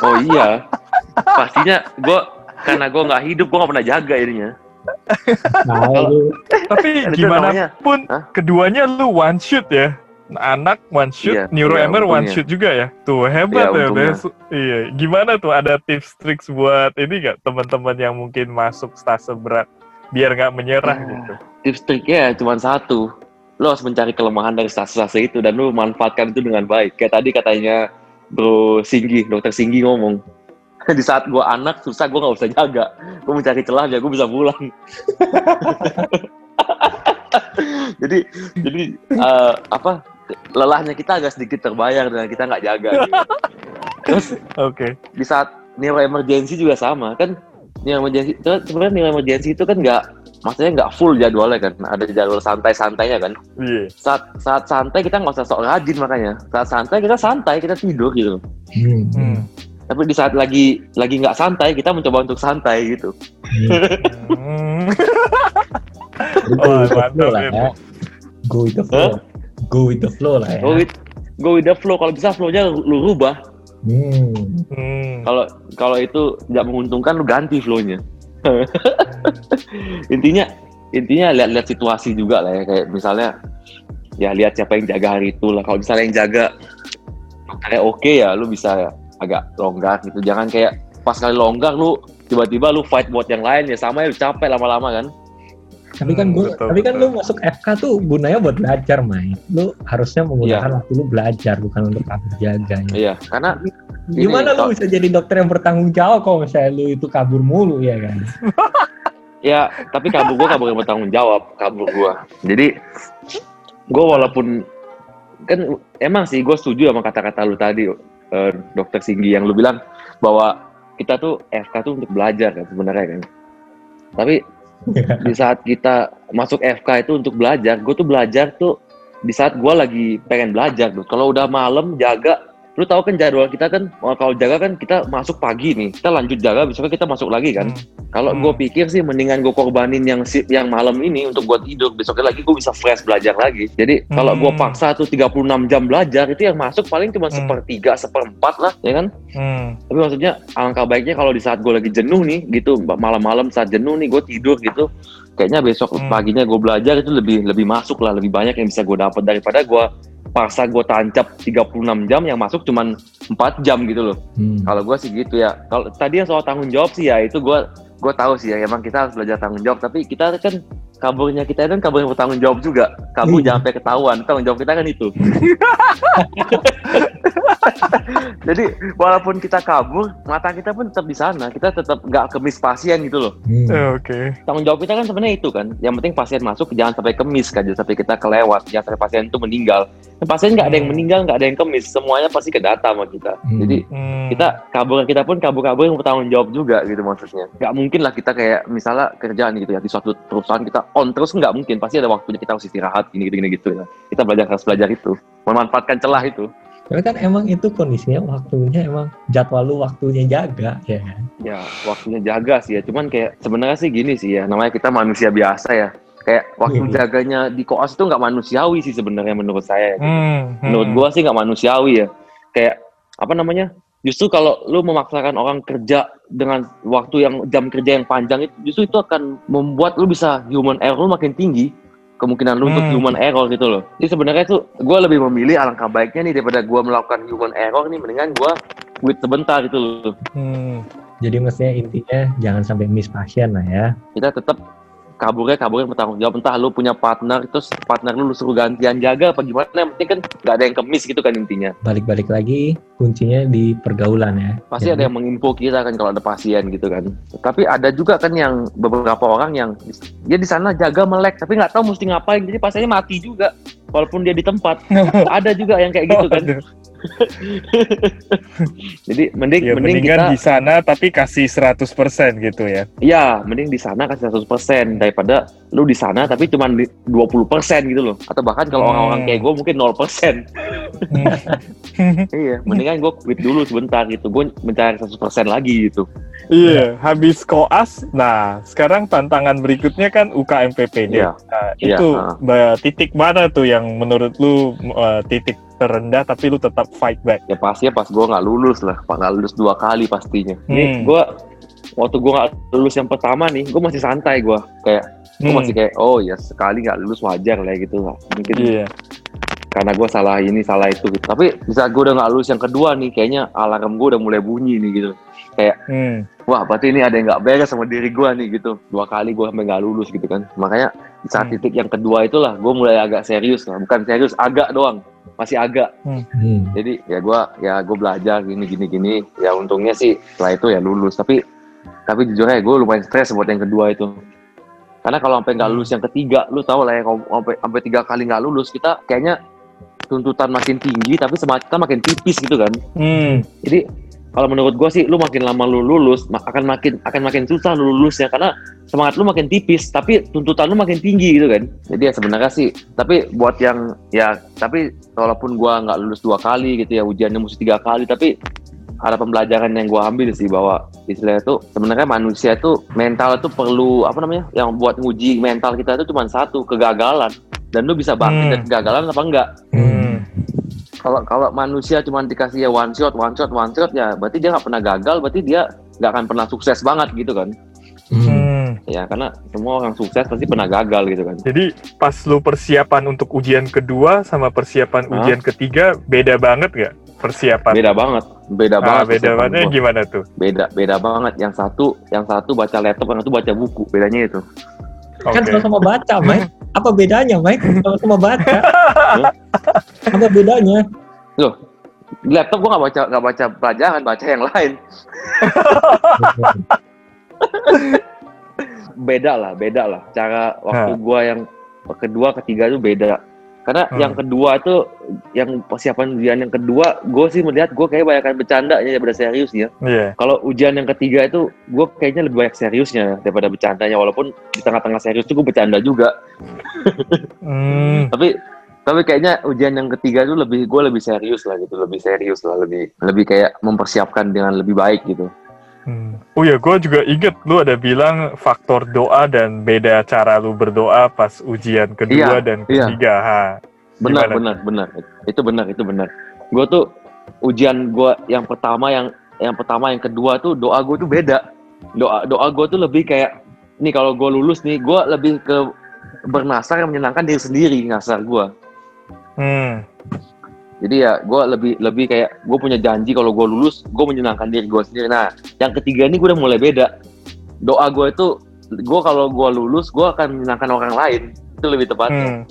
Speaker 3: oh iya pastinya gua karena gua nggak hidup gua nggak pernah jaga ininya.
Speaker 1: Tahu lu.
Speaker 2: Tapi
Speaker 3: Itu
Speaker 2: gimana
Speaker 3: namanya-
Speaker 2: pun
Speaker 3: Hah?
Speaker 2: keduanya lu one shoot ya. Anak one shoot,
Speaker 3: Iya,
Speaker 2: neuroemer
Speaker 3: iya,
Speaker 2: one shoot juga ya. Tuh hebat
Speaker 3: Iya,
Speaker 2: ya. Iya, gimana tuh ada tips triks buat ini gak teman-teman yang mungkin masuk stase berat biar nggak menyerah
Speaker 3: Ya.
Speaker 2: gitu.
Speaker 3: Tips triknya cuma satu. Lo harus mencari kelemahan dari stase-stase itu dan lo manfaatkan itu dengan baik. Kayak tadi katanya Bro Singgi, dokter Singgi ngomong. Di saat gua anak susah gua nggak usah jaga. Gua mencari celah biar gua bisa pulang. jadi jadi eh, apa lelahnya kita agak sedikit terbayar dengan kita nggak jaga. Gitu. Terus
Speaker 2: Oke.
Speaker 3: di saat neuro emergency juga sama kan itu kan sebenarnya neuro emergency itu kan nggak maksudnya nggak full jadwalnya kan ada jadwal santai-santainya kan
Speaker 2: Iya.
Speaker 3: saat saat santai kita nggak usah sok rajin makanya saat santai kita santai kita tidur gitu
Speaker 1: Hmm.
Speaker 2: Hmm.
Speaker 3: tapi di saat lagi lagi nggak santai kita mencoba untuk santai gitu
Speaker 1: Hmm.
Speaker 2: Hmm. Oh,
Speaker 1: Go with the
Speaker 2: mantap,
Speaker 1: flow lah ya. Go with the flow. Go with the flow lah ya.
Speaker 3: go with go with the flow kalau bisa flownya lu, lu rubah
Speaker 1: Hmm.
Speaker 2: Hmm.
Speaker 3: kalau kalau itu nggak menguntungkan lu ganti flownya intinya intinya lihat-lihat situasi juga lah ya. Kayak misalnya ya lihat siapa yang jaga hari itu lah. Kalau misalnya yang jaga kayak oke ya lu bisa agak longgar gitu. Jangan kayak pas kali longgar lu tiba-tiba lu fight buat yang lain ya sama ya lu capek lama-lama kan
Speaker 1: Tapi kan
Speaker 2: Hmm,
Speaker 1: gua,
Speaker 2: betul,
Speaker 1: tapi kan
Speaker 2: betul.
Speaker 1: lu masuk FK tuh gunanya buat belajar, Mai. Lu harusnya menggunakan waktu lu belajar bukan untuk kabur jaga. ya.
Speaker 3: iya karena
Speaker 1: Gimana lu bisa jadi dokter yang bertanggung jawab kalau misalnya lu itu kabur mulu ya kan?
Speaker 3: ya tapi kabur gua kabur yang bertanggung jawab kabur gua jadi gua walaupun kan emang sih gue setuju sama kata-kata lu tadi eh, dokter Singgi yang lu bilang bahwa kita tuh FK tuh untuk belajar kan sebenarnya kan tapi di saat kita masuk FK itu untuk belajar gue tuh belajar tuh di saat gue lagi pengen belajar kalau udah malam jaga lu tahu kan jadwal kita kan oh, kalau jaga kan kita masuk pagi nih kita lanjut jaga besoknya kita masuk lagi kan kalau
Speaker 2: Hmm.
Speaker 3: gue pikir sih mendingan gue korbanin yang si- yang malam ini untuk gue tidur besoknya lagi gue bisa fresh belajar lagi jadi kalau gue
Speaker 2: Hmm.
Speaker 3: paksa tuh 36 jam belajar itu yang masuk paling cuma
Speaker 2: Hmm.
Speaker 3: sepertiga seperempat lah ya kan
Speaker 2: Hmm.
Speaker 3: tapi maksudnya alangkah baiknya kalau di saat gue lagi jenuh nih gitu malam-malam saat jenuh nih gue tidur gitu kayaknya besok
Speaker 2: Hmm.
Speaker 3: paginya gue belajar itu lebih lebih masuk lah lebih banyak yang bisa gue dapat daripada gue paksa gue tancap 36 jam yang masuk cuman 4 jam gitu loh.
Speaker 1: Hmm.
Speaker 3: kalau gue sih gitu ya. Kalau tadi yang soal tanggung jawab sih ya itu gue gue tahu sih ya emang kita harus belajar tanggung jawab. Tapi kita kan kaburnya kita itu kan kabur yang bertanggung jawab juga. Kabur
Speaker 1: Iya.
Speaker 3: jangan sampai ketahuan. Tanggung jawab kita kan itu. Jadi walaupun kita kabur, mata kita pun tetap di sana. Kita tetap nggak kemis pasien gitu loh.
Speaker 1: Hmm.
Speaker 2: Eh, Oke.
Speaker 3: Tanggung jawab kita kan sebenarnya itu kan. Yang penting pasien masuk jangan sampai kemis kan, jangan sampai kita kelewat, jangan sampai pasien itu meninggal. Dan pasien nggak ada yang
Speaker 2: Hmm.
Speaker 3: meninggal, nggak ada yang kemis, semuanya pasti ke data sama kita.
Speaker 1: Hmm.
Speaker 3: Jadi
Speaker 2: Hmm.
Speaker 3: kita kabur kita pun kabur-kabur yang bertanggung jawab juga gitu maksudnya. Nggak mungkin lah kita kayak misalnya kerjaan gitu ya di suatu perusahaan kita on terus nggak mungkin. Pasti ada waktunya kita harus istirahat gini gini, gitu ya. Kita belajar harus belajar itu, memanfaatkan celah itu.
Speaker 1: Tapi kan emang itu kondisinya waktunya emang jadwal lu waktunya jaga ya kan.
Speaker 3: Ya waktunya jaga sih ya. Cuman kayak sebenarnya sih gini sih ya. Namanya kita manusia biasa ya. Kayak waktu
Speaker 1: Iya.
Speaker 3: jaganya di koas itu nggak manusiawi sih sebenarnya menurut saya.
Speaker 2: Hmm.
Speaker 3: menurut
Speaker 2: hmm.
Speaker 3: gua sih nggak manusiawi ya kayak apa namanya justru kalau lu memaksakan orang kerja dengan waktu yang jam kerja yang panjang itu justru itu akan membuat lu bisa human error lu makin tinggi kemungkinan lu untuk
Speaker 2: Hmm.
Speaker 3: human error gitu loh jadi sebenarnya tuh gua lebih memilih alangkah baiknya nih daripada gua melakukan human error nih mendingan gua quit sebentar gitu loh
Speaker 2: Hmm.
Speaker 1: Jadi mestinya intinya jangan sampai miss pasien lah ya.
Speaker 3: kita tetap kaburnya kaburnya bertanggung jawab entah lu punya partner terus partner lu, lu suruh gantian jaga apa gimana yang penting kan nggak ada yang kemis gitu kan intinya
Speaker 1: Balik-balik lagi kuncinya di pergaulan ya.
Speaker 3: pasti ada yang menginfo kita kan kalau ada pasien gitu kan. Tapi ada juga kan yang beberapa orang yang dia di sana jaga melek tapi nggak tahu mesti ngapain jadi pasiennya mati juga walaupun dia di tempat. ada juga yang kayak gitu kan. Jadi mending
Speaker 2: Ya
Speaker 3: mending
Speaker 2: mendingan
Speaker 3: kita
Speaker 2: di sana tapi kasih 100% gitu ya.
Speaker 3: ya mending di sana kasih 100% daripada lu di sana tapi cuma 20% gitu loh. Atau bahkan kalau
Speaker 2: Hmm.
Speaker 3: orang-orang kayak gue mungkin 0%.
Speaker 2: Hmm.
Speaker 3: iya, mendingan gue quit dulu sebentar gitu. Gue mencari 100% lagi gitu.
Speaker 2: Iya, habis koas. Nah, sekarang tantangan berikutnya kan UKMPPD.
Speaker 3: Iya.
Speaker 2: Nah,
Speaker 3: Iya,
Speaker 2: itu ba- titik mana tuh yang menurut lu uh, titik terendah tapi lu tetap fight back?
Speaker 3: ya pastinya pas gue nggak lulus lah pak nggak lulus dua kali pastinya ini
Speaker 2: Hmm.
Speaker 3: gue waktu gue nggak lulus yang pertama nih gue masih santai gue kayak gue
Speaker 2: Hmm.
Speaker 3: masih kayak oh ya sekali nggak lulus wajar lah gitu lah mungkin
Speaker 2: Iya.
Speaker 3: karena gue salah ini salah itu gitu tapi bisa gue udah nggak lulus yang kedua nih kayaknya alarm gue udah mulai bunyi nih gitu kayak
Speaker 2: Hmm.
Speaker 3: wah berarti ini ada yang nggak beres sama diri gue nih gitu. Dua kali gue sampai nggak lulus gitu kan. Makanya di saat
Speaker 2: Hmm.
Speaker 3: titik yang kedua itulah gue mulai agak serius lah. Bukan serius agak doang. Masih agak.
Speaker 1: Hmm.
Speaker 3: jadi ya gua ya gue belajar gini gini gini. Ya untungnya sih setelah itu ya lulus. Tapi tapi jujur aja gue lumayan stres buat yang kedua itu. Karena kalau sampai nggak lulus yang ketiga lu tau lah ya kalau sampai sampai tiga kali nggak lulus kita kayaknya tuntutan makin tinggi tapi semangat kita makin tipis gitu kan.
Speaker 2: Hmm.
Speaker 3: jadi kalau menurut gue sih lu makin lama lu lulus akan makin akan makin susah lu lulusnya karena semangat lu makin tipis tapi tuntutan lu makin tinggi gitu kan jadi ya sebenarnya sih tapi buat yang ya tapi walaupun gua nggak lulus dua kali gitu ya ujiannya mesti tiga kali tapi ada pembelajaran yang gua ambil sih bahwa istilahnya itu sebenarnya manusia itu mental itu perlu apa namanya yang buat nguji mental kita itu cuma satu kegagalan dan lu bisa bangkit
Speaker 2: Hmm.
Speaker 3: dari kegagalan apa enggak
Speaker 2: Hmm.
Speaker 3: Kalau kalau manusia cuma dikasih ya one shot, one shot, one shot ya berarti dia nggak pernah gagal, berarti dia nggak akan pernah sukses banget gitu kan?
Speaker 1: Hmm.
Speaker 2: Hmm.
Speaker 3: Ya karena semua orang sukses pasti pernah gagal gitu kan?
Speaker 2: Jadi pas lu persiapan untuk ujian kedua sama persiapan
Speaker 3: Hah?
Speaker 2: ujian ketiga beda banget gak persiapan?
Speaker 3: Beda banget, beda
Speaker 2: Ah,
Speaker 3: banget.
Speaker 2: beda banget gimana tuh?
Speaker 3: Beda, beda banget. Yang satu, yang satu baca laptop, yang satu baca buku. Bedanya itu.
Speaker 1: Kan
Speaker 2: Oke.
Speaker 1: sama-sama baca, Mike. Apa bedanya, Mike? Sama-sama baca. Apa bedanya?
Speaker 3: Di laptop gua nggak baca nggak baca pelajaran, baca yang lain. Beda lah, beda lah. Cara waktu gua yang kedua, ketiga itu beda. Karena
Speaker 2: Hmm.
Speaker 3: yang kedua itu, yang persiapan ujian yang kedua, gue sih melihat gue kayak banyak bercanda ya daripada seriusnya.
Speaker 2: Iya.
Speaker 3: Kalau ujian yang ketiga itu, gue kayaknya lebih banyak seriusnya daripada bercandanya. Walaupun di tengah-tengah serius itu gue bercanda juga.
Speaker 2: Hmm.
Speaker 3: Tapi tapi kayaknya ujian yang ketiga itu lebih gue lebih serius lah gitu, lebih serius lah, lebih lebih kayak mempersiapkan dengan lebih baik gitu.
Speaker 2: Hmm. Oh ya, gue juga inget lu ada bilang faktor doa dan beda cara lu berdoa pas ujian kedua
Speaker 3: Iya,
Speaker 2: dan
Speaker 3: iya.
Speaker 2: ketiga. Ha.
Speaker 3: Benar, benar, benar. Itu benar, itu benar. Gue tuh ujian gue yang pertama, yang yang pertama, yang kedua tuh doa gue tuh beda. Doa doa gue tuh lebih kayak nih kalau gue lulus nih, gue lebih ke bernasar yang menyenangkan diri sendiri ngasar gue.
Speaker 2: Hmm.
Speaker 3: Jadi ya gue lebih lebih kayak gue punya janji kalau gue lulus, gue menyenangkan diri gue sendiri. Nah, yang ketiga ini gue udah mulai beda. Doa gue itu gue kalau gue lulus gue akan menyenangkan orang lain itu lebih tepatnya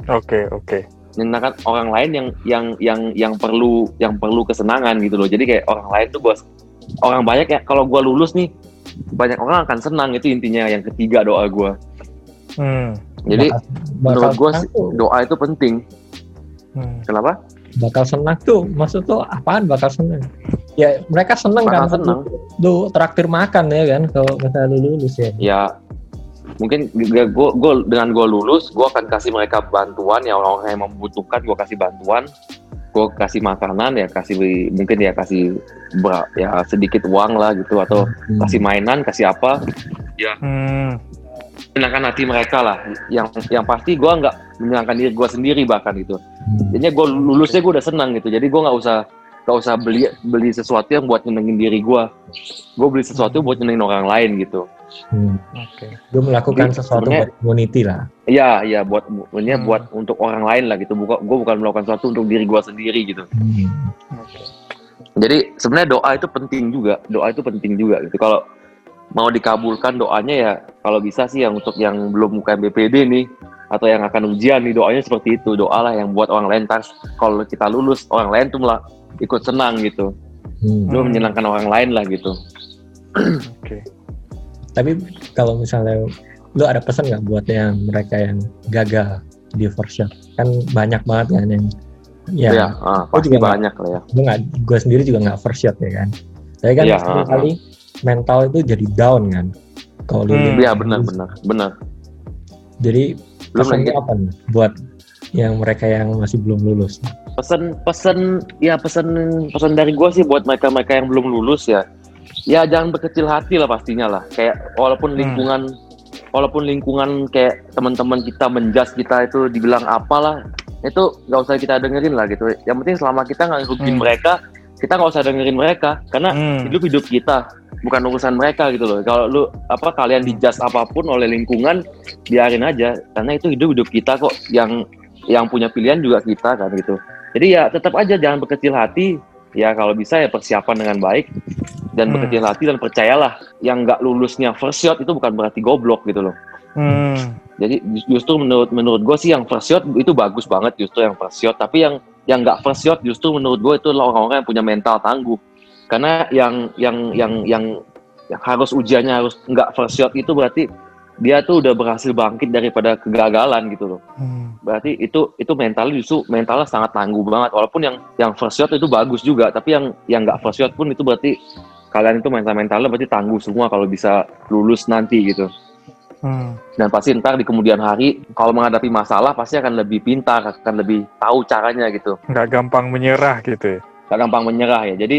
Speaker 2: Hmm. Oke, oke.
Speaker 3: menyenangkan orang lain yang yang yang yang perlu yang perlu kesenangan gitu loh jadi kayak orang lain tuh gue orang banyak ya kalau gue lulus nih banyak orang akan senang itu intinya yang ketiga doa gue
Speaker 2: Hmm.
Speaker 3: jadi
Speaker 1: bakal,
Speaker 3: menurut gue doa itu penting
Speaker 2: Hmm.
Speaker 3: kenapa?
Speaker 1: Bakal senang tuh. Maksud tuh apaan bakal senang? Ya mereka senang kan.
Speaker 3: senang.
Speaker 1: lu traktir makan ya kan kalau misalnya lu lulus ya.
Speaker 3: Ya mungkin gue gue dengan gue lulus gue akan kasih mereka bantuan ya. Orang-orang yang membutuhkan gue kasih bantuan. Gue kasih makanan ya kasih mungkin ya kasih ya sedikit uang lah gitu. Atau
Speaker 1: Hmm.
Speaker 3: kasih mainan kasih apa.
Speaker 2: Hmm.
Speaker 3: Menyenangkan hati mereka lah yang yang pasti gue nggak menyenangkan diri gue sendiri bahkan gitu
Speaker 1: Hmm.
Speaker 3: jadinya gue lulusnya gue udah senang gitu jadi gue nggak usah nggak usah beli beli sesuatu yang buat nyenengin diri gue gue beli sesuatu buat nyenengin orang lain gitu
Speaker 1: Hmm.
Speaker 2: Oke.
Speaker 1: Lu melakukan
Speaker 3: Jadi,
Speaker 1: sesuatu buat community lah
Speaker 3: Iya, iya buat maksudnya
Speaker 2: Hmm.
Speaker 3: buat untuk orang lain lah gitu. Bukan gue bukan melakukan sesuatu untuk diri gue sendiri gitu.
Speaker 1: Hmm.
Speaker 2: Oke.
Speaker 3: Jadi sebenarnya doa itu penting juga. Doa itu penting juga gitu. Kalau mau dikabulkan doanya ya kalau bisa sih yang untuk yang belum UKM BPD nih atau yang akan ujian nih doanya seperti itu. Doalah yang buat orang lain tas kalau kita lulus orang lain tuh malah ikut senang gitu.
Speaker 1: Hmm.
Speaker 3: Lu menyenangkan orang lain lah gitu.
Speaker 2: Oke.
Speaker 1: Tapi kalau misalnya lu ada pesan nggak buat yang mereka yang gagal di first shot? Kan banyak banget kan yang ya,
Speaker 3: Ya, ah, pasti
Speaker 1: juga
Speaker 3: banyak lah ya.
Speaker 1: gue nggak gue sendiri juga nggak first shot ya kan. Tapi kan
Speaker 3: Iya,
Speaker 1: sering
Speaker 3: ah,
Speaker 1: kali mental itu jadi down kan. Kalau lu
Speaker 2: Hmm.
Speaker 3: Iya benar benar benar.
Speaker 1: Jadi pesannya
Speaker 3: lagi-
Speaker 1: apa nih buat yang mereka yang masih belum lulus?
Speaker 3: pesan pesan ya pesan pesan dari gue sih buat mereka mereka yang belum lulus ya ya jangan berkecil hati lah pastinya lah kayak walaupun
Speaker 2: Hmm.
Speaker 3: lingkungan walaupun lingkungan kayak teman-teman kita menjas kita itu dibilang apalah itu nggak usah kita dengerin lah gitu yang penting selama kita nggak ngerugiin
Speaker 2: Hmm.
Speaker 3: mereka kita nggak usah dengerin mereka karena
Speaker 2: Hmm.
Speaker 3: hidup hidup kita bukan urusan mereka gitu loh. Kalau lu apa kalian dijas apa pun oleh lingkungan biarin aja. Karena itu hidup hidup kita kok yang yang punya pilihan juga kita kan gitu. Jadi ya tetap aja jangan berkecil hati. Ya kalau bisa ya persiapan dengan baik dan
Speaker 2: Hmm.
Speaker 3: berkecil hati dan percayalah yang nggak lulusnya first shot itu bukan berarti goblok gitu loh.
Speaker 2: Hmm.
Speaker 3: jadi ju- justru menurut menurut gue sih yang first shot itu bagus banget justru yang first shot. Tapi yang yang nggak first shot justru menurut gue itu orang-orang yang punya mental tangguh. Karena yang yang yang yang, yang harus ujiannya harus nggak first shot itu berarti dia tuh udah berhasil bangkit daripada kegagalan gitu loh.
Speaker 2: Hmm.
Speaker 3: berarti itu itu mentalnya justru mentalnya sangat tangguh banget. Walaupun yang yang first shot itu bagus juga tapi yang yang nggak first shot pun itu berarti kalian itu mental mentalnya berarti tangguh semua kalau bisa lulus nanti gitu
Speaker 2: Hmm.
Speaker 3: dan pasti ntar di kemudian hari kalau menghadapi masalah pasti akan lebih pintar akan lebih tahu caranya gitu
Speaker 2: Nggak gampang menyerah gitu ya.
Speaker 3: gak gampang menyerah ya jadi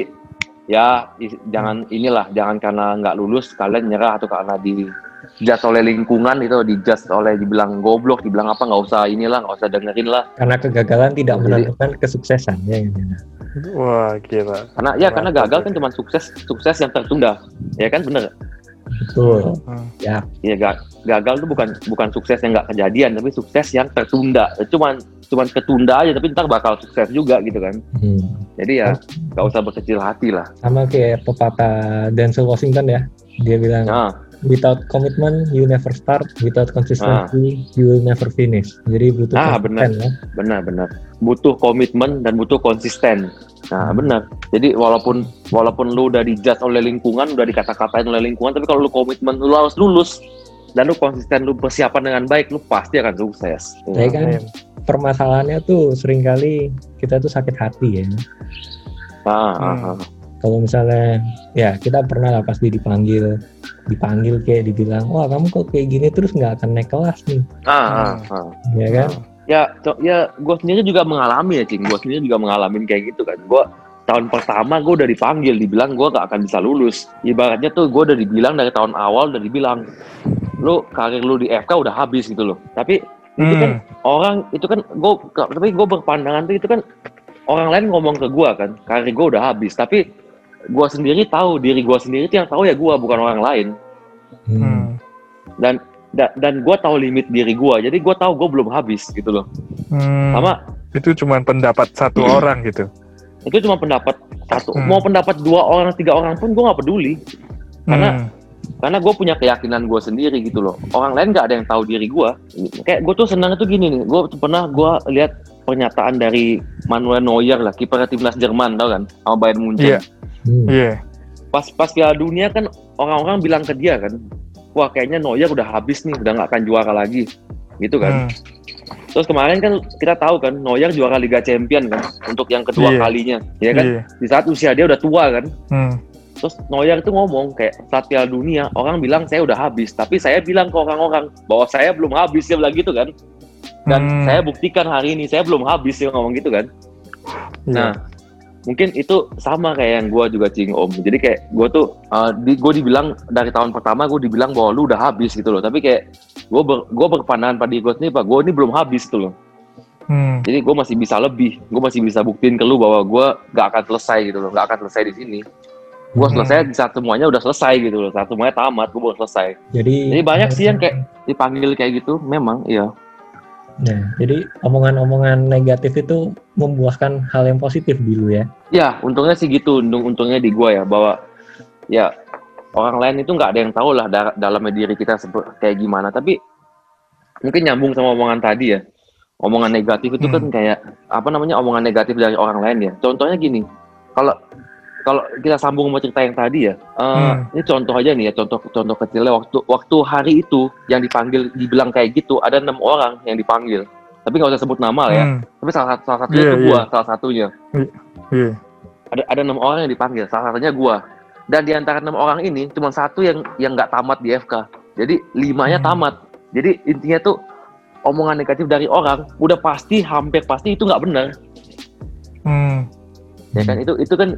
Speaker 3: ya is- jangan inilah jangan karena nggak lulus kalian nyerah atau karena di judge oleh lingkungan itu di judge oleh dibilang goblok dibilang apa nggak usah inilah nggak usah dengerin lah
Speaker 1: Karena kegagalan tidak
Speaker 3: Jadi-
Speaker 1: menentukan kesuksesan ya. gitu.
Speaker 2: Wah, gila.
Speaker 3: karena ya karena
Speaker 2: Mantap,
Speaker 3: gagal
Speaker 2: ya.
Speaker 3: kan cuma sukses sukses yang tertunda ya kan bener
Speaker 1: Betul.
Speaker 2: Hmm.
Speaker 1: Ya,
Speaker 3: ya ga- gagal itu bukan bukan sukses yang nggak kejadian tapi sukses yang tertunda cuman cuman ketunda aja tapi ntar bakal sukses juga gitu kan
Speaker 1: hmm.
Speaker 3: jadi ya nggak usah berkecil hati lah
Speaker 1: sama kayak pepatah Denzel Washington ya. Dia bilang
Speaker 3: nah
Speaker 1: without commitment you never start, without consistency you will never finish. Jadi butuh
Speaker 3: Ah,
Speaker 1: konsisten ya.
Speaker 3: benar-benar butuh komitmen dan butuh konsisten nah
Speaker 1: Hmm.
Speaker 3: benar jadi walaupun walaupun lu udah dijudge oleh lingkungan udah dikata-katain oleh lingkungan tapi kalau lu komitmen lu harus lulus dan lu konsisten lu persiapan dengan baik lu pasti akan sukses
Speaker 1: Ya kan
Speaker 2: Amin.
Speaker 1: permasalahannya tuh sering kali kita tuh sakit hati ya.
Speaker 3: ah, ah,
Speaker 2: Hmm.
Speaker 3: ah.
Speaker 1: Kalau misalnya ya kita pernah lah pasti dipanggil dipanggil kayak dibilang wah kamu kok kayak gini terus nggak akan naik kelas nih.
Speaker 3: Ah, ah, ah.
Speaker 1: ya kan?
Speaker 3: Ya ya gue sendiri juga mengalami ya cing. Gue sendiri juga mengalami kayak gitu kan. Gue tahun pertama gue udah dipanggil dibilang gue gak akan bisa lulus. Ibaratnya tuh gue udah dibilang dari tahun awal udah dibilang lu karir lu di FK udah habis gitu loh. Tapi itu kan
Speaker 2: Hmm.
Speaker 3: orang itu kan gue tapi gue berpandangan tuh itu kan orang lain ngomong ke gue kan karir gue udah habis. Tapi gue sendiri tahu diri gue sendiri tuh yang tahu ya gue bukan orang lain
Speaker 1: Hmm.
Speaker 2: Hmm.
Speaker 3: dan da- dan gue tahu limit diri gue jadi gue tahu gue belum habis gitu loh
Speaker 2: Hmm.
Speaker 3: sama
Speaker 2: itu cuma pendapat satu orang gitu.
Speaker 3: itu cuma pendapat satu
Speaker 2: Hmm.
Speaker 3: mau pendapat dua orang tiga orang pun gue nggak peduli Karena-
Speaker 2: Hmm.
Speaker 3: karena gue punya keyakinan gue sendiri gitu loh orang lain nggak ada yang tahu diri gue kayak gue tuh senang tuh gini nih gue pernah gue lihat pernyataan dari Manuel Neuer lah kiper timnas Jerman tau kan sama Bayern Munchen
Speaker 2: Iya.
Speaker 1: Hmm.
Speaker 2: Iya.
Speaker 3: pas pas Piala Dunia kan orang-orang bilang ke dia kan wah kayaknya Neuer udah habis nih udah nggak akan juara lagi gitu kan
Speaker 2: Hmm.
Speaker 3: terus kemarin kan kita tahu kan Neuer juara Liga Champion kan untuk yang kedua
Speaker 2: Iya.
Speaker 3: kalinya ya kan
Speaker 2: Iya.
Speaker 3: di saat usia dia udah tua kan
Speaker 2: Hmm.
Speaker 3: Terus Neuer itu ngomong kayak saat Piala Dunia orang bilang saya udah habis, tapi saya bilang ke orang-orang bahwa saya belum habis dia bilang gitu kan. Dan
Speaker 2: Hmm.
Speaker 3: saya buktikan hari ini saya belum habis dia ngomong gitu kan.
Speaker 2: Iya.
Speaker 3: Nah, mungkin itu sama kayak yang gue juga cing om. Jadi kayak gue tuh uh, di, gue dibilang dari tahun pertama gue dibilang bahwa lu udah habis gitu loh. Tapi kayak gue ber, gue berpandangan pada gue sendiri pak, gue ini belum habis gitu loh.
Speaker 2: Hmm.
Speaker 3: Jadi gue masih bisa lebih, gue masih bisa buktiin ke lu bahwa gue gak akan selesai gitu loh, gak akan selesai di sini. Gue
Speaker 2: Hmm.
Speaker 3: selesai di saat semuanya udah selesai gitu loh, saat semuanya tamat, gue baru selesai.
Speaker 1: Jadi
Speaker 3: Jadi banyak sih yang kayak dipanggil kayak gitu, memang iya.
Speaker 1: Nah, jadi omongan-omongan negatif itu membuahkan hal yang positif dulu ya.
Speaker 3: Ya, untungnya sih gitu, untung untungnya di gue ya bahwa ya orang lain itu nggak ada yang tahu lah da- dalamnya diri kita seperti kayak gimana. Tapi mungkin nyambung sama omongan tadi ya. Omongan negatif itu kan
Speaker 2: Hmm.
Speaker 3: kayak apa namanya omongan negatif dari orang lain ya. Contohnya gini, kalau kalau kita sambung sama cerita yang tadi ya, eh,
Speaker 2: Hmm.
Speaker 3: ini contoh aja nih ya, contoh contoh kecilnya waktu waktu hari itu yang dipanggil dibilang kayak gitu ada enam orang yang dipanggil, tapi nggak usah sebut nama lah ya.
Speaker 2: Hmm.
Speaker 3: Tapi salah satu salah satunya
Speaker 2: Iya,
Speaker 3: itu gua, salah satunya
Speaker 2: Iya.
Speaker 3: ada ada enam orang yang dipanggil, salah satunya gua. Dan di antara enam orang ini cuma satu yang yang nggak tamat di FK. Jadi limanya
Speaker 2: Hmm.
Speaker 3: tamat. Jadi intinya tuh omongan negatif dari orang udah pasti hampir pasti itu nggak benar,
Speaker 2: Hmm.
Speaker 3: ya kan? Itu itu kan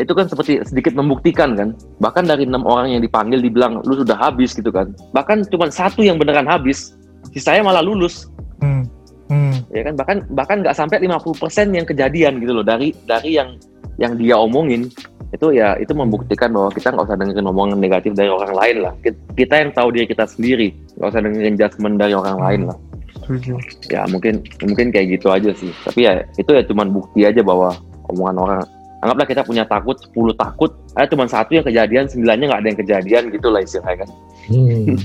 Speaker 3: itu kan seperti sedikit membuktikan kan. Bahkan dari enam orang yang dipanggil dibilang lu sudah habis gitu kan. Bahkan cuma satu yang beneran habis, sisanya malah lulus.
Speaker 2: Hmm. Hmm.
Speaker 3: ya kan bahkan bahkan nggak sampai 50% yang kejadian gitu loh dari dari yang yang dia omongin itu ya itu membuktikan bahwa kita nggak usah dengerin omongan negatif dari orang lain lah Ki- kita yang tahu diri kita sendiri nggak usah dengerin judgement dari orang lain lah
Speaker 2: Setuju.
Speaker 3: ya mungkin mungkin kayak gitu aja sih tapi ya itu ya cuman bukti aja bahwa omongan orang anggaplah kita punya takut 10 takut ada cuma satu yang kejadian sembilannya nggak ada yang kejadian gitu lah istilahnya kan
Speaker 1: Hmm.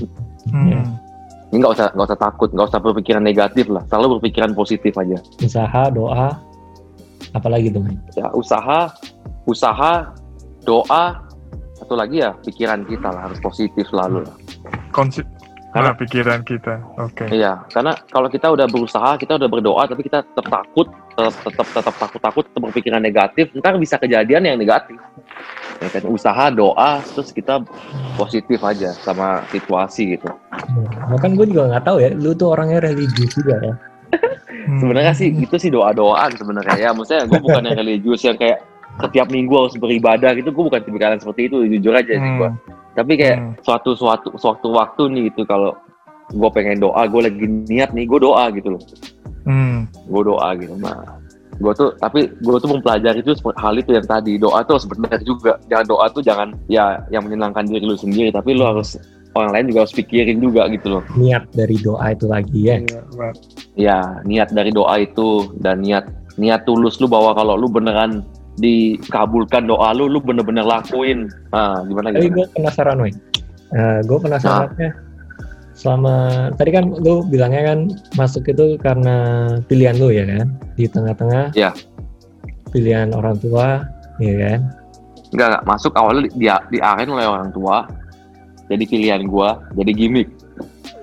Speaker 2: Hmm.
Speaker 1: Ya.
Speaker 3: ini nggak usah nggak usah takut nggak usah berpikiran negatif lah selalu berpikiran positif aja
Speaker 1: Usaha, doa, apalagi tuh,
Speaker 3: ya usaha usaha doa satu lagi ya pikiran kita lah harus positif selalu lah
Speaker 2: Konsi-
Speaker 3: Karena-
Speaker 2: nah, pikiran kita. Oke.
Speaker 3: iya karena kalau kita udah berusaha kita udah berdoa tapi kita tetap takut tetap tetap tetap takut takut tetap berpikiran negatif ntar bisa kejadian yang negatif ya kan usaha doa terus kita positif aja sama situasi gitu
Speaker 1: Nah, kan gue juga nggak tahu ya, lu tuh orangnya religius juga ya.
Speaker 2: Hmm.
Speaker 3: sebenarnya sih itu sih doa doaan sebenarnya ya maksudnya gue bukan yang religius yang kayak setiap minggu harus beribadah gitu gue bukan tipikal yang seperti itu jujur aja sih gue
Speaker 2: Hmm.
Speaker 3: Tapi kayak
Speaker 2: Hmm.
Speaker 3: suatu suatu suatu waktu nih gitu kalau gue pengen doa gue lagi niat nih gue doa gitu loh
Speaker 2: Hmm.
Speaker 3: gue doa gitu nah gue tuh tapi gue tuh mempelajari itu hal itu yang tadi doa tuh sebenarnya juga jangan doa tuh jangan ya yang menyenangkan diri lu sendiri tapi lu harus orang lain juga harus pikirin juga gitu loh
Speaker 1: Niat dari doa itu lagi ya.
Speaker 2: Iya,
Speaker 3: ya niat dari doa itu dan niat niat tulus lu bahwa kalau lu beneran dikabulkan doa lu lu bener-bener lakuin nah gimana
Speaker 1: Tapi gue penasaran, Wei. Uh, gue penasarannya selama tadi kan lu bilangnya kan masuk itu karena pilihan lu ya kan di tengah-tengah
Speaker 3: Iya.
Speaker 1: pilihan orang tua ya kan
Speaker 3: Enggak, enggak. Masuk awalnya di, di, diarahin oleh orang tua. Jadi pilihan gua, jadi gimmick.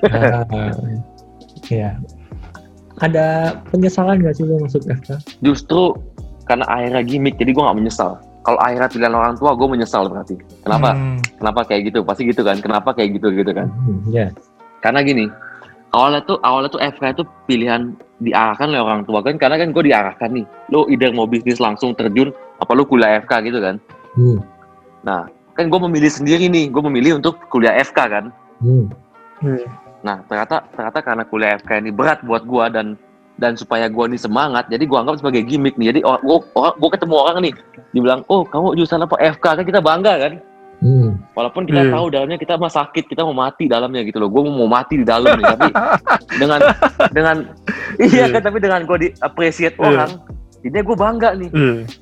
Speaker 1: Ah, ya ada penyesalan gak sih lu masuk FK
Speaker 3: Justru karena akhirnya gimmick, jadi gua nggak menyesal. Kalau akhirnya pilihan orang tua, gua menyesal berarti. Kenapa?
Speaker 2: Hmm.
Speaker 3: Kenapa kayak gitu? Pasti gitu kan? Kenapa kayak gitu gitu kan?
Speaker 1: Hmm, ya
Speaker 3: Karena gini, awalnya tuh awalnya tuh FK itu pilihan diarahkan oleh orang tua kan karena kan gue diarahkan nih lo either mau bisnis langsung terjun apa lu kuliah FK gitu kan
Speaker 1: hmm.
Speaker 3: nah kan gue memilih sendiri nih gue memilih untuk kuliah FK kan
Speaker 1: Hmm.
Speaker 2: Iya.
Speaker 3: Nah, ternyata ternyata karena kuliah FK ini berat buat gua dan dan supaya gua nih semangat, jadi gua anggap sebagai gimmick nih. Jadi gua, orang- gua ketemu orang nih, dibilang, "Oh, kamu jurusan apa FK?" Kan kita bangga kan?
Speaker 1: Hmm.
Speaker 3: Walaupun kita
Speaker 2: Iya.
Speaker 3: tahu dalamnya kita mah sakit, kita mau mati dalamnya gitu loh. Gua mau mati di dalam nih, tapi dengan dengan iya
Speaker 2: Iya.
Speaker 3: kan tapi dengan gua di appreciate
Speaker 2: Iya.
Speaker 3: orang, jadinya gua bangga nih.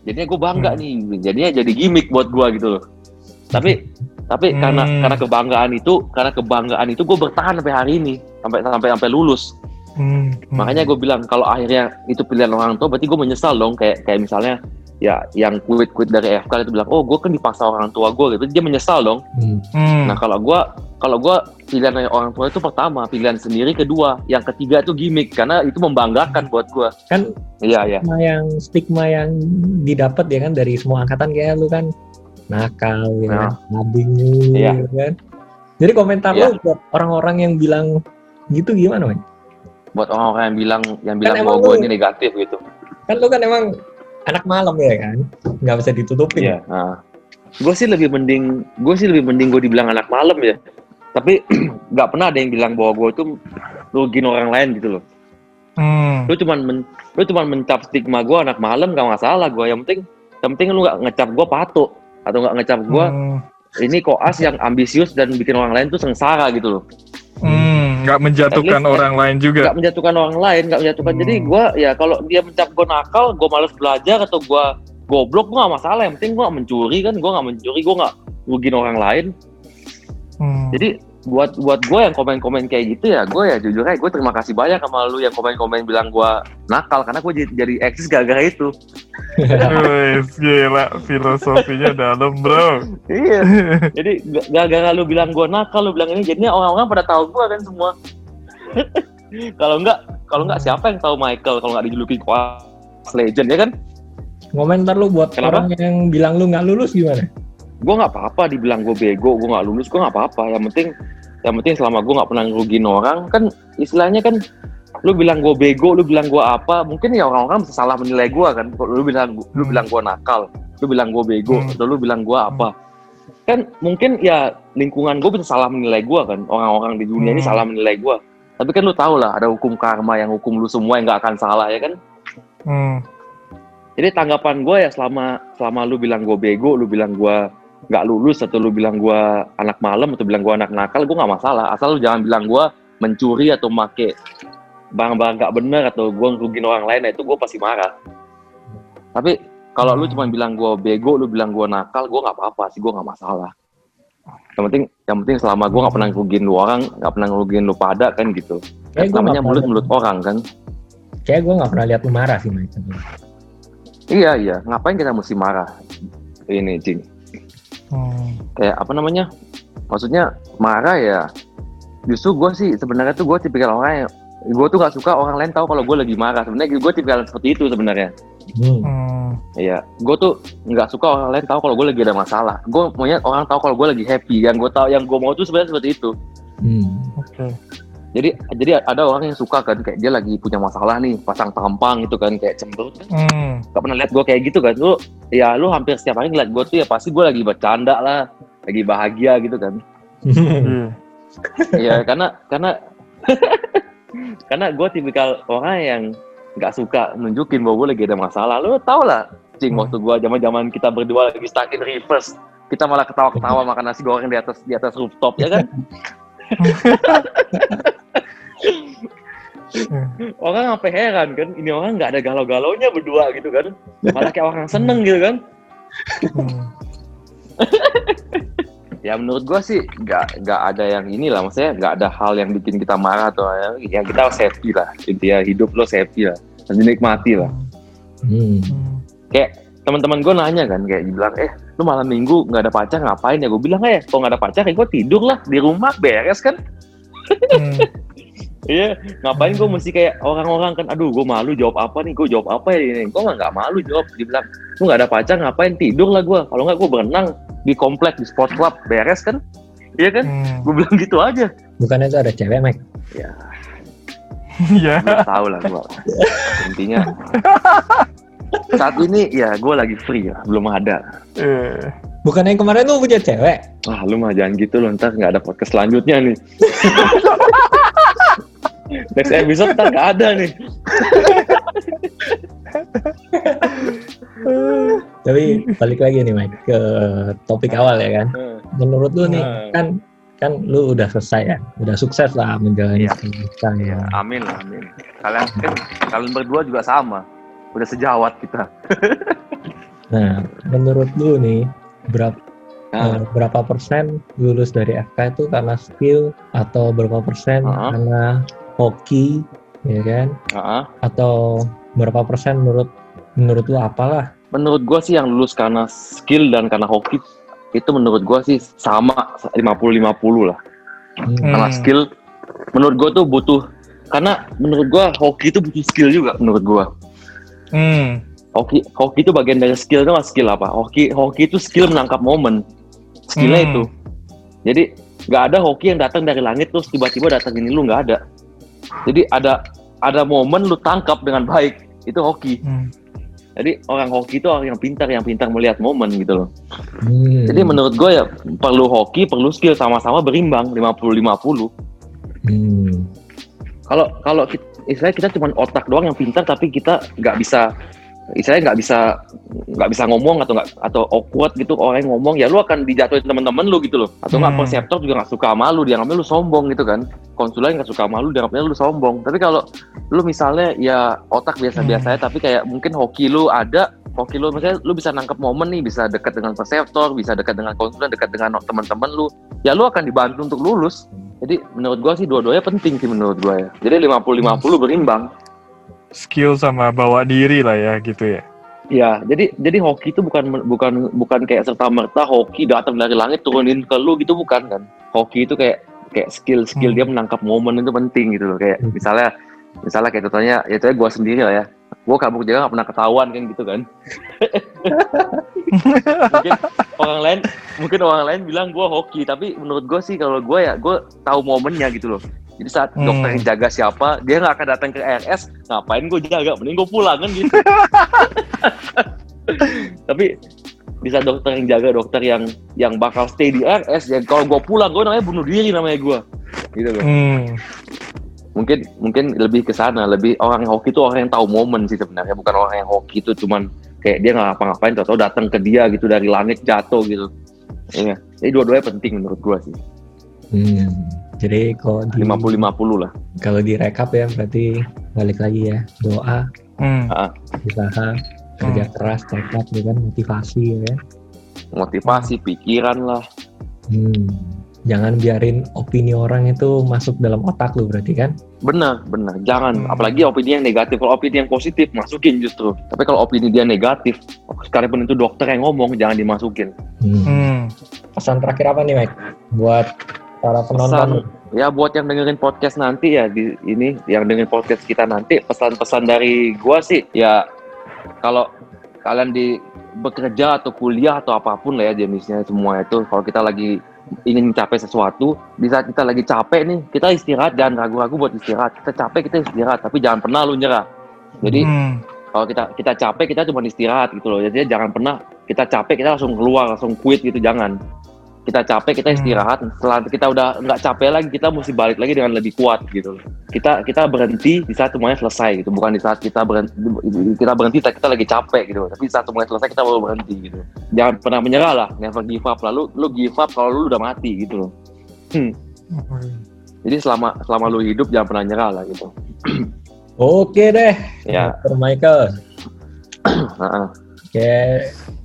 Speaker 3: Jadinya gue bangga
Speaker 2: Hmm.
Speaker 3: nih, jadinya jadi gimmick buat gua gitu loh. Tapi Tapi karena
Speaker 2: Hmm.
Speaker 3: karena kebanggaan itu, karena kebanggaan itu gue bertahan sampai hari ini, sampai sampai sampai lulus.
Speaker 2: Hmm, hmm.
Speaker 3: Makanya gue bilang kalau akhirnya itu pilihan orang tua, berarti gue menyesal dong. Kayak kayak misalnya ya yang quit quit dari FK itu bilang, oh gue kan dipaksa orang tua gue, gitu. Dia menyesal dong.
Speaker 1: Hmm.
Speaker 2: Hmm.
Speaker 3: Nah kalau gue kalau gue pilihan dari orang tua itu pertama, pilihan sendiri kedua, yang ketiga itu gimmick karena itu membanggakan buat gue.
Speaker 1: Kan
Speaker 3: Iya iya.
Speaker 1: stigma yang stigma yang didapat ya kan dari semua angkatan kayak lu kan nakal ya
Speaker 3: Nah.
Speaker 1: kan nabing mulu,
Speaker 3: Iya.
Speaker 1: ya kan jadi komentar
Speaker 3: Iya.
Speaker 1: lu buat orang-orang yang bilang gitu gimana man?
Speaker 3: Buat orang-orang yang bilang yang
Speaker 1: Kan
Speaker 3: bilang
Speaker 1: emang
Speaker 3: bahwa gue ini negatif gitu.
Speaker 1: kan lu kan emang anak malam ya kan nggak bisa ditutupin
Speaker 3: Iya. Nah, gue sih lebih mending, gue sih lebih mending gue dibilang anak malam ya. Tapi nggak pernah ada yang bilang bahwa gue itu rugiin orang lain gitu loh.
Speaker 2: Hmm.
Speaker 3: Lu cuman men, lu cuman mencap stigma gue anak malam gak masalah gue. Yang penting, yang penting lu nggak ngecap gue patok atau nggak ngecap gue
Speaker 2: Hmm.
Speaker 3: Ini koas yang ambisius dan bikin orang lain tuh sengsara gitu loh.
Speaker 2: Hmm, nggak menjatuhkan
Speaker 3: At least,
Speaker 2: orang lain juga.
Speaker 3: Nggak menjatuhkan orang lain, nggak menjatuhkan.
Speaker 2: Hmm.
Speaker 3: Jadi gue ya kalau dia mencap gue nakal, gue males belajar atau gue goblok gue gak masalah. Yang penting gue gak mencuri kan, gue gak mencuri, gue gak rugiin orang lain.
Speaker 2: Hmm.
Speaker 3: Jadi buat buat gue yang komen-komen kayak gitu ya, gue ya jujur aja gue terima kasih banyak sama lu yang komen-komen bilang gue nakal karena gue jadi, jadi eksis gara-gara itu.
Speaker 2: Wes, gila filosofinya dalam bro.
Speaker 3: Iya. jadi gara-gara lu bilang gue nakal, lu bilang ini jadinya orang-orang pada tahu gue kan semua. kalau enggak, kalau enggak siapa yang tahu Michael kalau nggak dijuluki Koas Legend ya kan?
Speaker 1: komentar lu buat
Speaker 3: Kenapa?
Speaker 1: orang yang bilang lu nggak lulus gimana
Speaker 3: Gue nggak apa-apa dibilang gue bego, gue nggak lulus, gue nggak apa-apa. Yang penting, yang penting selama gue nggak pernah ngerugiin orang kan istilahnya kan lu bilang gue bego, lu bilang gue apa, mungkin ya orang-orang bisa salah menilai gue kan. Lu bilang lu
Speaker 2: Hmm.
Speaker 3: bilang gue nakal, lu bilang gue bego,
Speaker 2: Hmm.
Speaker 3: atau lu bilang gue apa. Kan mungkin ya lingkungan gue bisa salah menilai gue kan. Orang-orang di dunia ini
Speaker 2: Hmm.
Speaker 3: salah menilai gue. Tapi kan lu tau lah ada hukum karma yang hukum lu semua yang nggak akan salah ya kan.
Speaker 2: Hmm.
Speaker 3: Jadi tanggapan gue ya selama selama lu bilang gue bego, lu bilang gue nggak lulus atau lu bilang gue anak malam atau bilang gue anak nakal, gue nggak masalah. Asal lu jangan bilang gue mencuri atau make barang-barang nggak bener atau gue ngerugiin orang lain, nah itu gue pasti marah. Tapi kalau lu cuma bilang gue bego, lu bilang gue nakal, gue nggak apa-apa sih, gue nggak masalah. Yang penting, yang penting selama gue nggak pernah ngerugiin lu orang, nggak pernah ngerugiin lu pada kan gitu.
Speaker 1: kayak
Speaker 3: Namanya
Speaker 1: pernah
Speaker 3: mulut-mulut orang kan.
Speaker 1: kayak gue nggak pernah lihat lu marah sih Michael
Speaker 3: Iya iya, ngapain kita mesti marah? Ini Cing.
Speaker 2: Hmm.
Speaker 3: kayak apa namanya maksudnya marah ya justru gue sih sebenarnya tuh gue tipikal orang yang gue tuh gak suka orang lain tahu kalau gue lagi marah sebenarnya gue tipikal seperti itu sebenarnya
Speaker 1: hmm.
Speaker 2: Hmm.
Speaker 3: Iya, gue tuh nggak suka orang lain tahu kalau gue lagi ada masalah. Gue maunya orang tahu kalau gue lagi happy. Yang gue tahu, yang gue mau tuh sebenarnya seperti itu.
Speaker 1: Hmm.
Speaker 2: Oke.
Speaker 3: Jadi, jadi ada orang yang suka kan, kayak dia lagi punya masalah nih, pasang tampang gitu kan, kayak cemberut. Kan.
Speaker 2: Hmm.
Speaker 3: Gak pernah lihat gue kayak gitu kan. Lu, ya lu hampir setiap hari ngeliat gue tuh ya pasti gue lagi bercanda lah, lagi bahagia gitu kan.
Speaker 2: Iya.
Speaker 3: Iya, karena karena karena gue tipikal orang yang nggak suka nunjukin bahwa gue lagi ada masalah. Lu tau lah, cing
Speaker 2: Hmm.
Speaker 3: waktu gue zaman zaman kita berdua lagi stuck in reverse, kita malah ketawa-ketawa makan nasi goreng di atas di atas rooftop ya kan? orang sampai heran kan, ini orang nggak ada galau-galaunya berdua gitu kan, malah kayak orang seneng gitu kan?
Speaker 2: Hmm.
Speaker 3: Ya menurut gue sih nggak nggak ada yang inilah, maksudnya nggak ada hal yang bikin kita marah atau ya, ya kita happy lah, intinya hidup lo happy lah, dan dinikmati lah.
Speaker 1: Hmm.
Speaker 3: Kayak teman-teman gue nanya kan kayak dibilang eh lu malam minggu nggak ada pacar ngapain ya gue bilang eh kalau nggak ada pacar ya gue tidur lah di rumah beres kan
Speaker 2: Hmm.
Speaker 3: Iya ngapain gue mesti kayak orang-orang kan aduh gue malu jawab apa nih? Gue jawab apa ya ini? Gue nggak nggak malu jawab dibilang lu nggak ada pacar ngapain? Tidur lah gue kalau nggak gue berenang di komplek di sport club beres kan? Iya kan?
Speaker 2: Hmm.
Speaker 3: gue bilang gitu aja.
Speaker 1: Bukannya itu ada cewek Mike?
Speaker 2: Iya.
Speaker 3: nggak tahu lah gue intinya saat ini ya gue lagi free ya belum ada.
Speaker 2: Eh.
Speaker 1: bukannya yang kemarin lu punya cewek?
Speaker 3: Ah, lu mah jangan gitu loh, ntar nggak ada podcast selanjutnya nih. Next episode ntar nggak ada nih.
Speaker 1: tapi balik lagi nih Mike ke topik awal ya kan menurut lu nih
Speaker 3: Hmm.
Speaker 1: kan kan lu udah selesai ya udah sukses lah menjalani
Speaker 3: Iya.
Speaker 1: pendidikan ya
Speaker 3: Amin lah, amin. Kalian kan, kalian berdua juga sama. Udah sejawat kita.
Speaker 1: nah menurut lu nih berapa
Speaker 3: Nah,
Speaker 1: eh, berapa persen lulus dari FK itu karena skill atau berapa persen
Speaker 3: Ah.
Speaker 1: karena hoki, ya kan?
Speaker 3: ah.
Speaker 1: Atau berapa persen menurut menurut lu apalah?
Speaker 3: menurut gua sih yang lulus karena skill dan karena hoki itu menurut gua sih sama 50-50 lah.
Speaker 1: Hmm.
Speaker 3: Karena skill menurut gua tuh butuh karena menurut gua hoki itu butuh skill juga menurut gua.
Speaker 2: Hmm.
Speaker 3: Hoki hoki itu bagian dari skill itu skill apa? Hoki hoki itu skill menangkap momen. Skillnya
Speaker 2: Hmm.
Speaker 3: itu. Jadi nggak ada hoki yang datang dari langit terus tiba-tiba datang ini lu nggak ada. Jadi ada ada momen lu tangkap dengan baik itu hoki.
Speaker 2: Hmm.
Speaker 3: Jadi orang hoki itu orang yang pintar yang pintar melihat momen gitu loh.
Speaker 1: Hmm.
Speaker 3: Jadi menurut gue ya perlu hoki, perlu skill sama-sama berimbang 50-50.
Speaker 1: Hmm.
Speaker 3: Kalau kalau istilahnya kita cuma otak doang yang pintar tapi kita nggak bisa istilahnya nggak bisa nggak bisa ngomong atau nggak atau awkward gitu orang yang ngomong ya lu akan dijatuhin teman-teman lu gitu loh. Atau nggak
Speaker 2: Hmm.
Speaker 3: konseptor juga nggak suka sama lu dianggapnya lu sombong gitu kan. Konsulen nggak suka sama lu dianggapnya lu sombong. Tapi kalau lu misalnya ya otak biasa-biasa aja tapi kayak mungkin hoki lu ada hoki lu misalnya lu bisa nangkep momen nih bisa dekat dengan perseptor bisa dekat dengan konsulen dekat dengan teman-teman lu ya lu akan dibantu untuk lulus. Jadi menurut gua sih dua-duanya penting sih menurut gua ya. Jadi 50-50 berimbang
Speaker 2: Skill sama bawa diri lah ya gitu ya.
Speaker 3: Ya, jadi jadi hoki itu bukan bukan bukan kayak serta merta hoki datang dari langit turunin ke lu gitu bukan kan. Hoki itu kayak kayak skill skill
Speaker 2: Hmm.
Speaker 3: dia menangkap momen itu penting gitu loh. Kayak
Speaker 1: Hmm.
Speaker 3: misalnya misalnya kayak contohnya ya itu gua sendiri lah ya. Gua kabur jaga gak pernah ketahuan kan gitu kan. mungkin orang lain mungkin orang lain bilang gua hoki tapi menurut gua sih kalau gua ya gua tahu momennya gitu loh. Jadi saat
Speaker 2: Hmm.
Speaker 3: dokter yang jaga siapa, dia nggak akan datang ke RS, ngapain gue jaga, mending gue pulang kan gitu. Tapi bisa dokter yang jaga dokter yang yang bakal stay di RS ya kalau gue pulang gue namanya bunuh diri namanya gue gitu loh
Speaker 2: Hmm.
Speaker 3: mungkin mungkin lebih ke sana lebih orang yang hoki itu orang yang tahu momen sih sebenarnya bukan orang yang hoki itu cuman kayak dia nggak ngapa-ngapain atau datang ke dia gitu dari langit jatuh gitu iya jadi dua-duanya penting menurut gue sih
Speaker 1: Hmm. Jadi kalau di
Speaker 3: 50-50 lah
Speaker 1: kalau direkap ya berarti balik lagi ya doa,
Speaker 2: Hmm.
Speaker 1: usaha, kerja keras, tekad, ya kan motivasi ya. kan?
Speaker 3: motivasi pikiran lah
Speaker 1: Hmm. Jangan biarin opini orang itu masuk dalam otak lu berarti kan?
Speaker 3: benar benar jangan
Speaker 2: Hmm.
Speaker 3: apalagi opini yang negatif kalau opini yang positif masukin justru tapi kalau opini dia negatif sekalipun itu dokter yang ngomong jangan dimasukin
Speaker 1: Hmm.
Speaker 2: Hmm.
Speaker 1: Pesan terakhir apa nih, Mike? Buat para
Speaker 3: pesan
Speaker 1: penonton.
Speaker 3: ya buat yang dengerin podcast nanti ya di ini yang dengerin podcast kita nanti pesan-pesan dari gua sih ya kalau kalian di bekerja atau kuliah atau apa pun lah ya jenisnya semua itu kalau kita lagi ingin mencapai sesuatu di saat kita lagi capek nih kita istirahat dan ragu-ragu buat istirahat kita capek kita istirahat tapi jangan pernah lu nyerah jadi
Speaker 2: Hmm.
Speaker 3: kalau kita kita capek kita cuma istirahat gitu loh jadi jangan pernah kita capek kita langsung keluar langsung quit gitu jangan kita capek kita
Speaker 2: Hmm.
Speaker 3: istirahat. Setelah kita udah nggak capek lagi kita mesti balik lagi dengan lebih kuat gitu loh. Kita kita berhenti di saat semuanya selesai gitu. Bukan di saat kita berhenti kita berhenti kita lagi capek gitu. Tapi saat semuanya selesai kita baru berhenti gitu. Jangan pernah menyerah lah never give up. Lalu lu give up kalau lu udah mati gitu loh. Jadi selama selama lu hidup jangan pernah nyerah lah gitu.
Speaker 1: Oke deh,
Speaker 3: ya.
Speaker 1: Dr. Michael. Oke,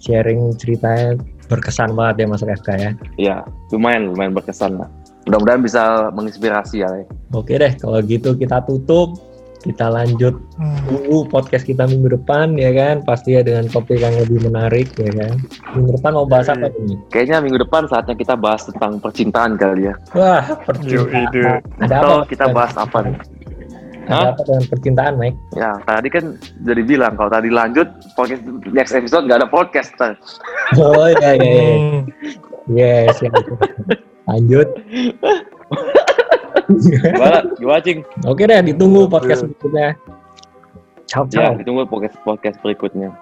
Speaker 1: sharing ceritanya berkesan banget ya masuk FK ya.
Speaker 3: ya lumayan lumayan berkesan lah mudah-mudahan bisa menginspirasi ya Le.
Speaker 1: Oke deh, kalau gitu kita tutup. Kita lanjut
Speaker 2: Hmm.
Speaker 1: tunggu podcast kita minggu depan ya kan. Pasti ya dengan topik yang lebih menarik ya kan. Minggu depan mau bahas apa nih?
Speaker 3: kayaknya minggu depan saatnya kita bahas tentang percintaan kali ya
Speaker 1: Wah,
Speaker 2: Yo,
Speaker 1: percintaan.
Speaker 2: ide.
Speaker 1: Ada apa?
Speaker 3: atau kita bahas apa nih
Speaker 1: Ada
Speaker 3: Hah?
Speaker 1: apa dengan percintaan, Mike?
Speaker 3: Ya, tadi kan udah dibilang kalau tadi lanjut podcast next episode nggak ada podcast.
Speaker 1: Oh iya iya. iya.
Speaker 2: Hmm.
Speaker 1: Yes, ya. Lanjut.
Speaker 3: Gimana? Gimana, Cing?
Speaker 1: Oke deh, ditunggu podcast berikutnya. Ciao,
Speaker 3: Ya,
Speaker 1: ciao.
Speaker 3: ditunggu podcast podcast berikutnya.